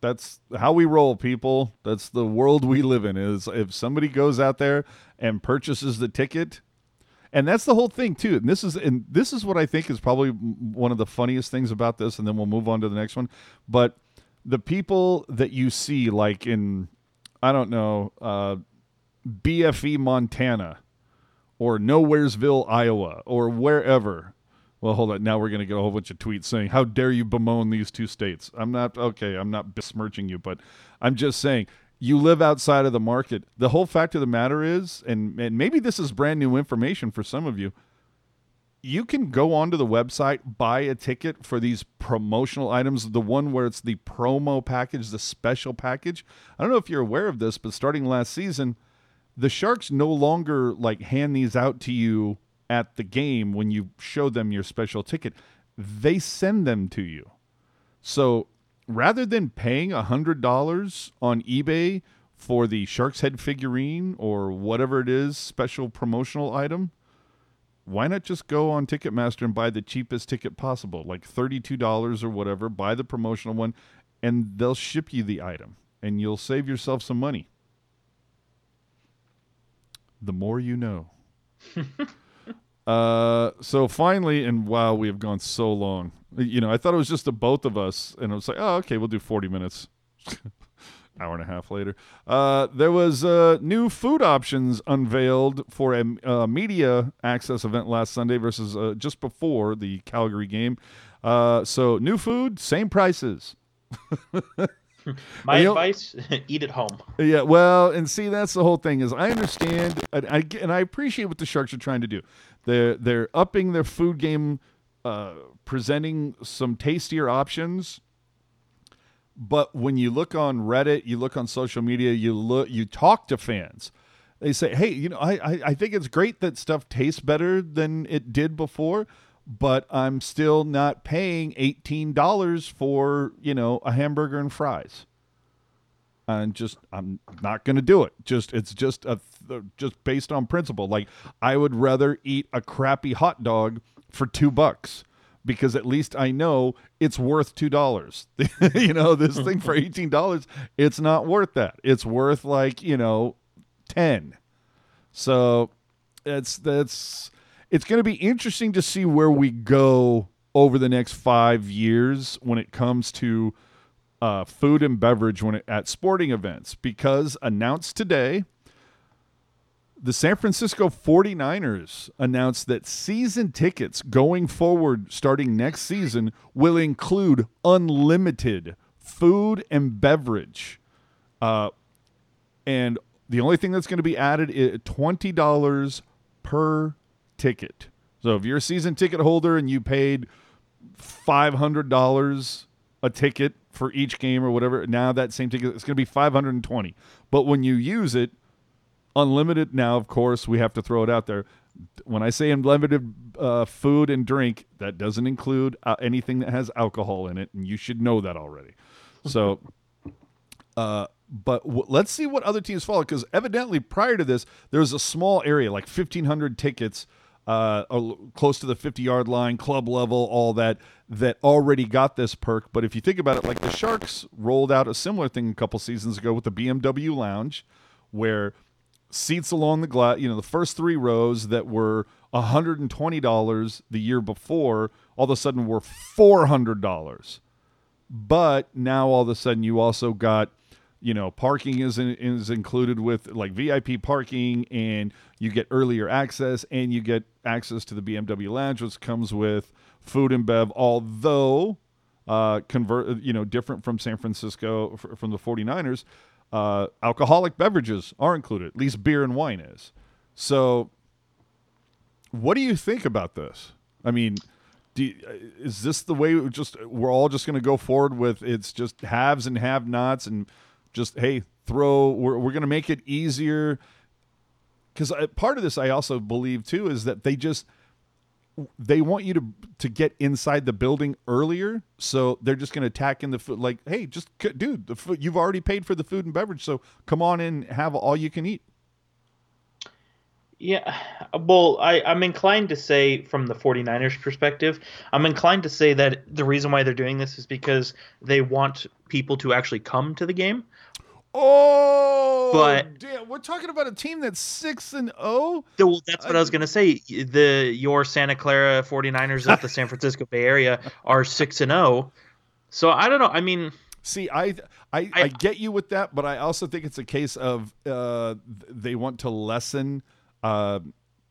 that's how we roll people. That's the world we live in is if somebody goes out there and purchases the ticket and that's the whole thing too. And this is and this is what i think is probably one of the funniest things about this and then we'll move on to the next one. But the people that you see like in i don't know uh, bfe montana or nowheresville iowa or wherever well, hold on. Now we're going to get a whole bunch of tweets saying, "How dare you bemoan these two states?" I'm not okay. I'm not besmirching you, but I'm just saying you live outside of the market. The whole fact of the matter is, and and maybe this is brand new information for some of you. You can go onto the website, buy a ticket for these promotional items. The one where it's the promo package, the special package. I don't know if you're aware of this, but starting last season, the Sharks no longer like hand these out to you at the game when you show them your special ticket. They send them to you. So rather than paying a hundred dollars on eBay for the Shark's head figurine or whatever it is, special promotional item, why not just go on Ticketmaster and buy the cheapest ticket possible, like $32 or whatever, buy the promotional one, and they'll ship you the item and you'll save yourself some money. The more you know. (laughs) uh, so finally, and wow, we have gone so long. You know, I thought it was just the both of us, and I was like, oh, okay, we'll do 40 minutes. (laughs) Hour and a half later, uh, there was uh, new food options unveiled for a uh, media access event last Sunday versus uh, just before the Calgary game. Uh, so new food, same prices. (laughs) My You advice: (laughs) eat at home. Yeah, well, and see, that's the whole thing. Is I understand, and I and I appreciate what the Sharks are trying to do. They're they're upping their food game, uh, presenting some tastier options. But when you look on Reddit, you look on social media, you look, you talk to fans. They say, "Hey, you know, I, I I think it's great that stuff tastes better than it did before." But I'm still not paying eighteen dollars for you know a hamburger and fries and just I'm not going to do it. Just it's just a just based on principle. Like I would rather eat a crappy hot dog for 2 bucks because at least I know it's worth $2. (laughs) you know, this thing for (laughs) $18, it's not worth that. It's worth like, you know, 10. So it's that's it's going to be interesting to see where we go over the next 5 years when it comes to uh, food and beverage when it, at sporting events because announced today the San Francisco 49ers announced that season tickets going forward starting next season will include unlimited food and beverage. Uh, and the only thing that's going to be added is $20 per ticket. So if you're a season ticket holder and you paid $500 a ticket for each game or whatever, now that same ticket is going to be 520. But when you use it unlimited now of course we have to throw it out there. When i say unlimited uh, food and drink that doesn't include uh, anything that has alcohol in it and you should know that already. So (laughs) uh, but w- let's see what other teams follow because evidently prior to this there was a small area like 1500 tickets uh, close to the 50 yard line club level all that that already got this perk. But if you think about it like the sharks rolled out a similar thing a couple seasons ago with the bmw lounge where seats along the glass, you know, the first three rows that were $120 the year before, all of a sudden were $400. But now all of a sudden you also got, you know, parking is in, is included with like VIP parking and you get earlier access and you get access to the BMW lounge which comes with food and bev although uh convert you know different from San Francisco from the 49ers uh, alcoholic beverages are included. At least beer and wine is. So, what do you think about this? I mean, you, is this the way we just we're all just going to go forward with? It's just haves and have-nots, and just hey, throw. We're we're going to make it easier. Because part of this, I also believe too, is that they just they want you to to get inside the building earlier, so they're just going to tack in the food. Like, hey, just dude, the food you've already paid for the food and beverage, so come on in, have all you can eat. Yeah, well, I, I'm inclined to say, from the 49ers perspective, I'm inclined to say that the reason why they're doing this is because they want people to actually come to the game. Oh, But- damn, we're talking about a team that's six and oh. Well, that's what I was going to say. The your Santa Clara 49ers of the San Francisco Bay Area are 6 and 0. So I don't know. I mean, See, I, I, I, I- get you with that, but I also think it's a case of uh, they want to lessen uh,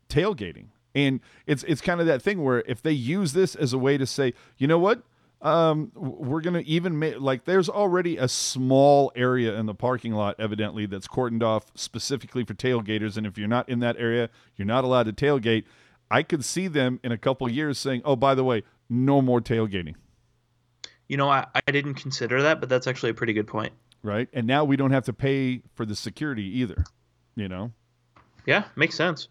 tailgating, and it's it's kind of that thing where if they use this as a way to say, you know what, um, we're gonna even make like there's already a small area in the parking lot, evidently that's cordoned off specifically for tailgaters, and if you're not in that area, you're not allowed to tailgate. I could see them in a couple years saying, "Oh, by the way, no more tailgating." you know, I, I didn't consider that, but that's actually a pretty good point. right? And now we don't have to pay for the security either. You know, Yeah, makes sense.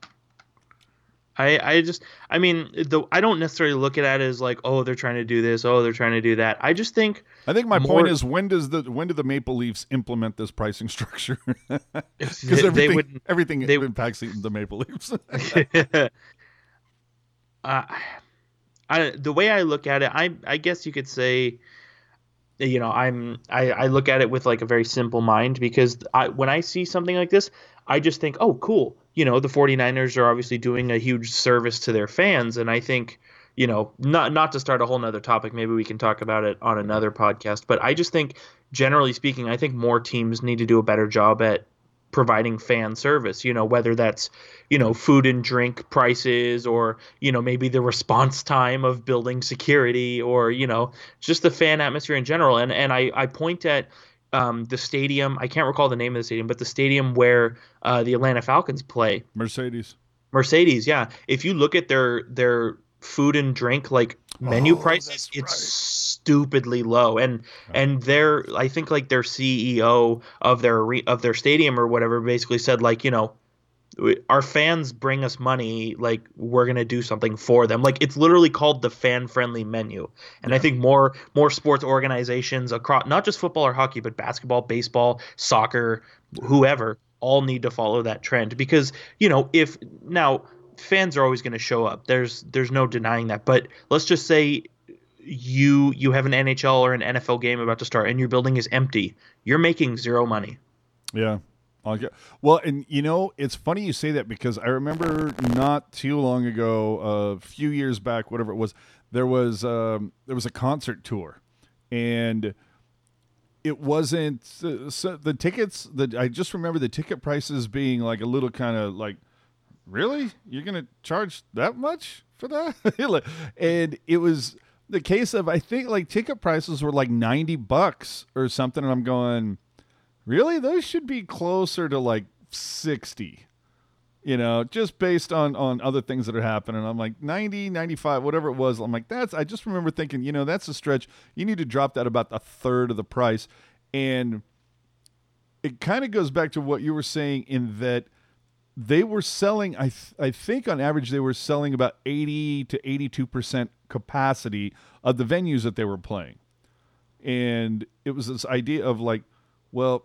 I I just I mean the I don't necessarily look at it as like oh they're trying to do this oh they're trying to do that I just think I think my More- point is when does the when do the Maple Leafs implement this pricing (laughs) structure? (laughs) Because they everything wouldn't everything they- impacts the, the Maple Leafs. (laughs) uh, I the way I look at it, I I guess you could say, you know, I'm I, I look at it with like a very simple mind because I when I see something like this, I just think, oh, cool. You know, the 49ers are obviously doing a huge service to their fans, and I think, you know, not not to start a whole nother topic, maybe we can talk about it on another podcast. But I just think, generally speaking, I think more teams need to do a better job at providing fan service you know whether that's you know food and drink prices or you know maybe the response time of building security or you know just the fan atmosphere in general and and I I point at um, the stadium. I can't recall the name of the stadium, but the stadium where uh, the Atlanta Falcons play. Mercedes. Mercedes, yeah. If you look at their their food and drink like menu Oh, prices, it's right. stupidly low. And and their I think like their CEO of their of their stadium or whatever basically said like you know we- our fans bring us money like we're gonna do something for them. Like it's literally called the fan friendly menu. And i think more more sports organizations across not just football or hockey but basketball baseball soccer whoever all need to follow that trend. Because you know if now fans are always going to show up. There's there's no denying that. But let's just say you you have an NHL or an NFL game about to start and your building is empty. You're making zero money. Yeah. Well, and you know, it's funny you say that because I remember not too long ago, a few years back, whatever it was, there was um, there was a concert tour, and it wasn't uh, so the tickets. The I just remember the ticket prices being like a little kind of like, really, you're gonna charge that much for that? (laughs) and it was the case of I think like ticket prices were like ninety bucks or something, and I'm going. Really? Those should be closer to like 60. You know, just based on on other things that are happening. I'm like 90, 95, whatever it was. I'm like that's I just remember thinking, you know, that's a stretch. You need to drop that about a third of the price. And it kind of goes back to what you were saying in that they were selling I th- I think on average they were selling about 80 to 82% capacity of the venues that they were playing. And it was this idea of like, well,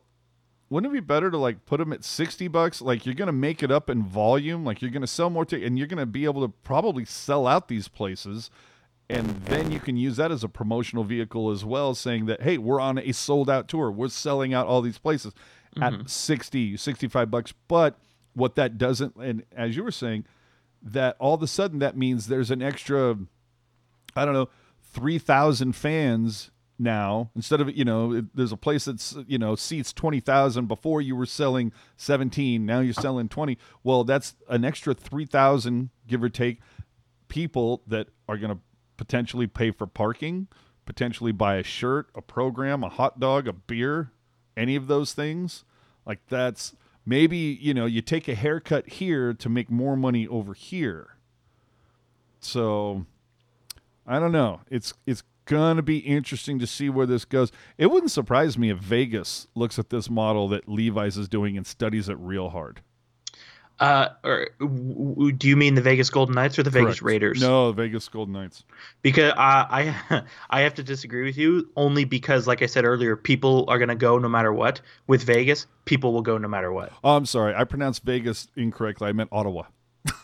wouldn't it be better to like put them at 60 bucks? Like you're going to make it up in volume like you're going to sell more tickets and you're going to be able to probably sell out these places and then you can use that as a promotional vehicle as well saying that hey we're on a sold out tour. We're selling out all these places at mm-hmm. 60 65 bucks. But what that doesn't and as you were saying that all of a sudden that means there's an extra I don't know, 3,000 fans now instead of, you know, there's a place that's, you know, seats 20,000 before you were selling 17, now you're selling 20. Well, that's an extra 3,000 give or take people that are going to potentially pay for parking, potentially buy a shirt, a program, a hot dog, a beer, any of those things. Like that's maybe, you know, you take a haircut here to make more money over here. So I don't know. It's it's gonna be interesting to see where this goes. It wouldn't surprise me if Vegas looks at this model that Levi's is doing and studies it real hard. uh or w- w- do you mean the Vegas Golden Knights or the Vegas Raiders No, Vegas Golden Knights. because I, I (laughs) I have to disagree with you only because like I said earlier people are going to go no matter what with Vegas people will go no matter what Oh, I'm sorry. I pronounced Vegas incorrectly. I meant Ottawa. (laughs)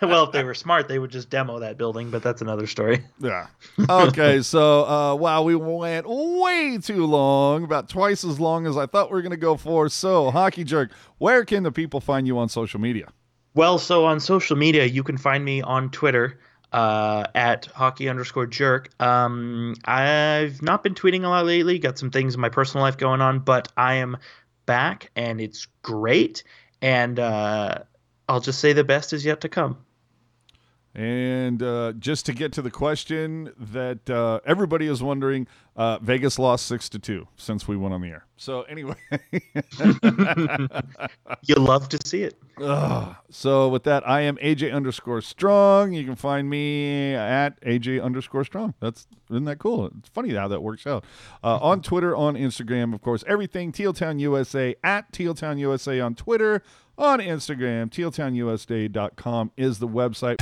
well if they were smart they would just demo that building but that's another story Yeah. (laughs) Okay, so uh wow, we went way too long, about twice as long as I thought we were gonna go for. So, Hockey Jerk, where can the people find you on social media? Well, so on social media, you can find me on Twitter uh, at hockey underscore jerk. Um, I've not been tweeting a lot lately. Got some things in my personal life going on, but I am back and it's great. And uh, I'll just say the best is yet to come. And uh, just to get to the question that uh, everybody is wondering, uh, Vegas lost six to two since we went on the air. So anyway, (laughs) You love to see it. Ugh. so with that, I am AJ underscore strong. You can find me at AJ underscore strong. That's isn't that cool? It's funny how that works out. Uh, on Twitter, on Instagram, of course, everything Teal Town USA at Teal Town USA on Twitter, on Instagram, tealtownusa.com is the website.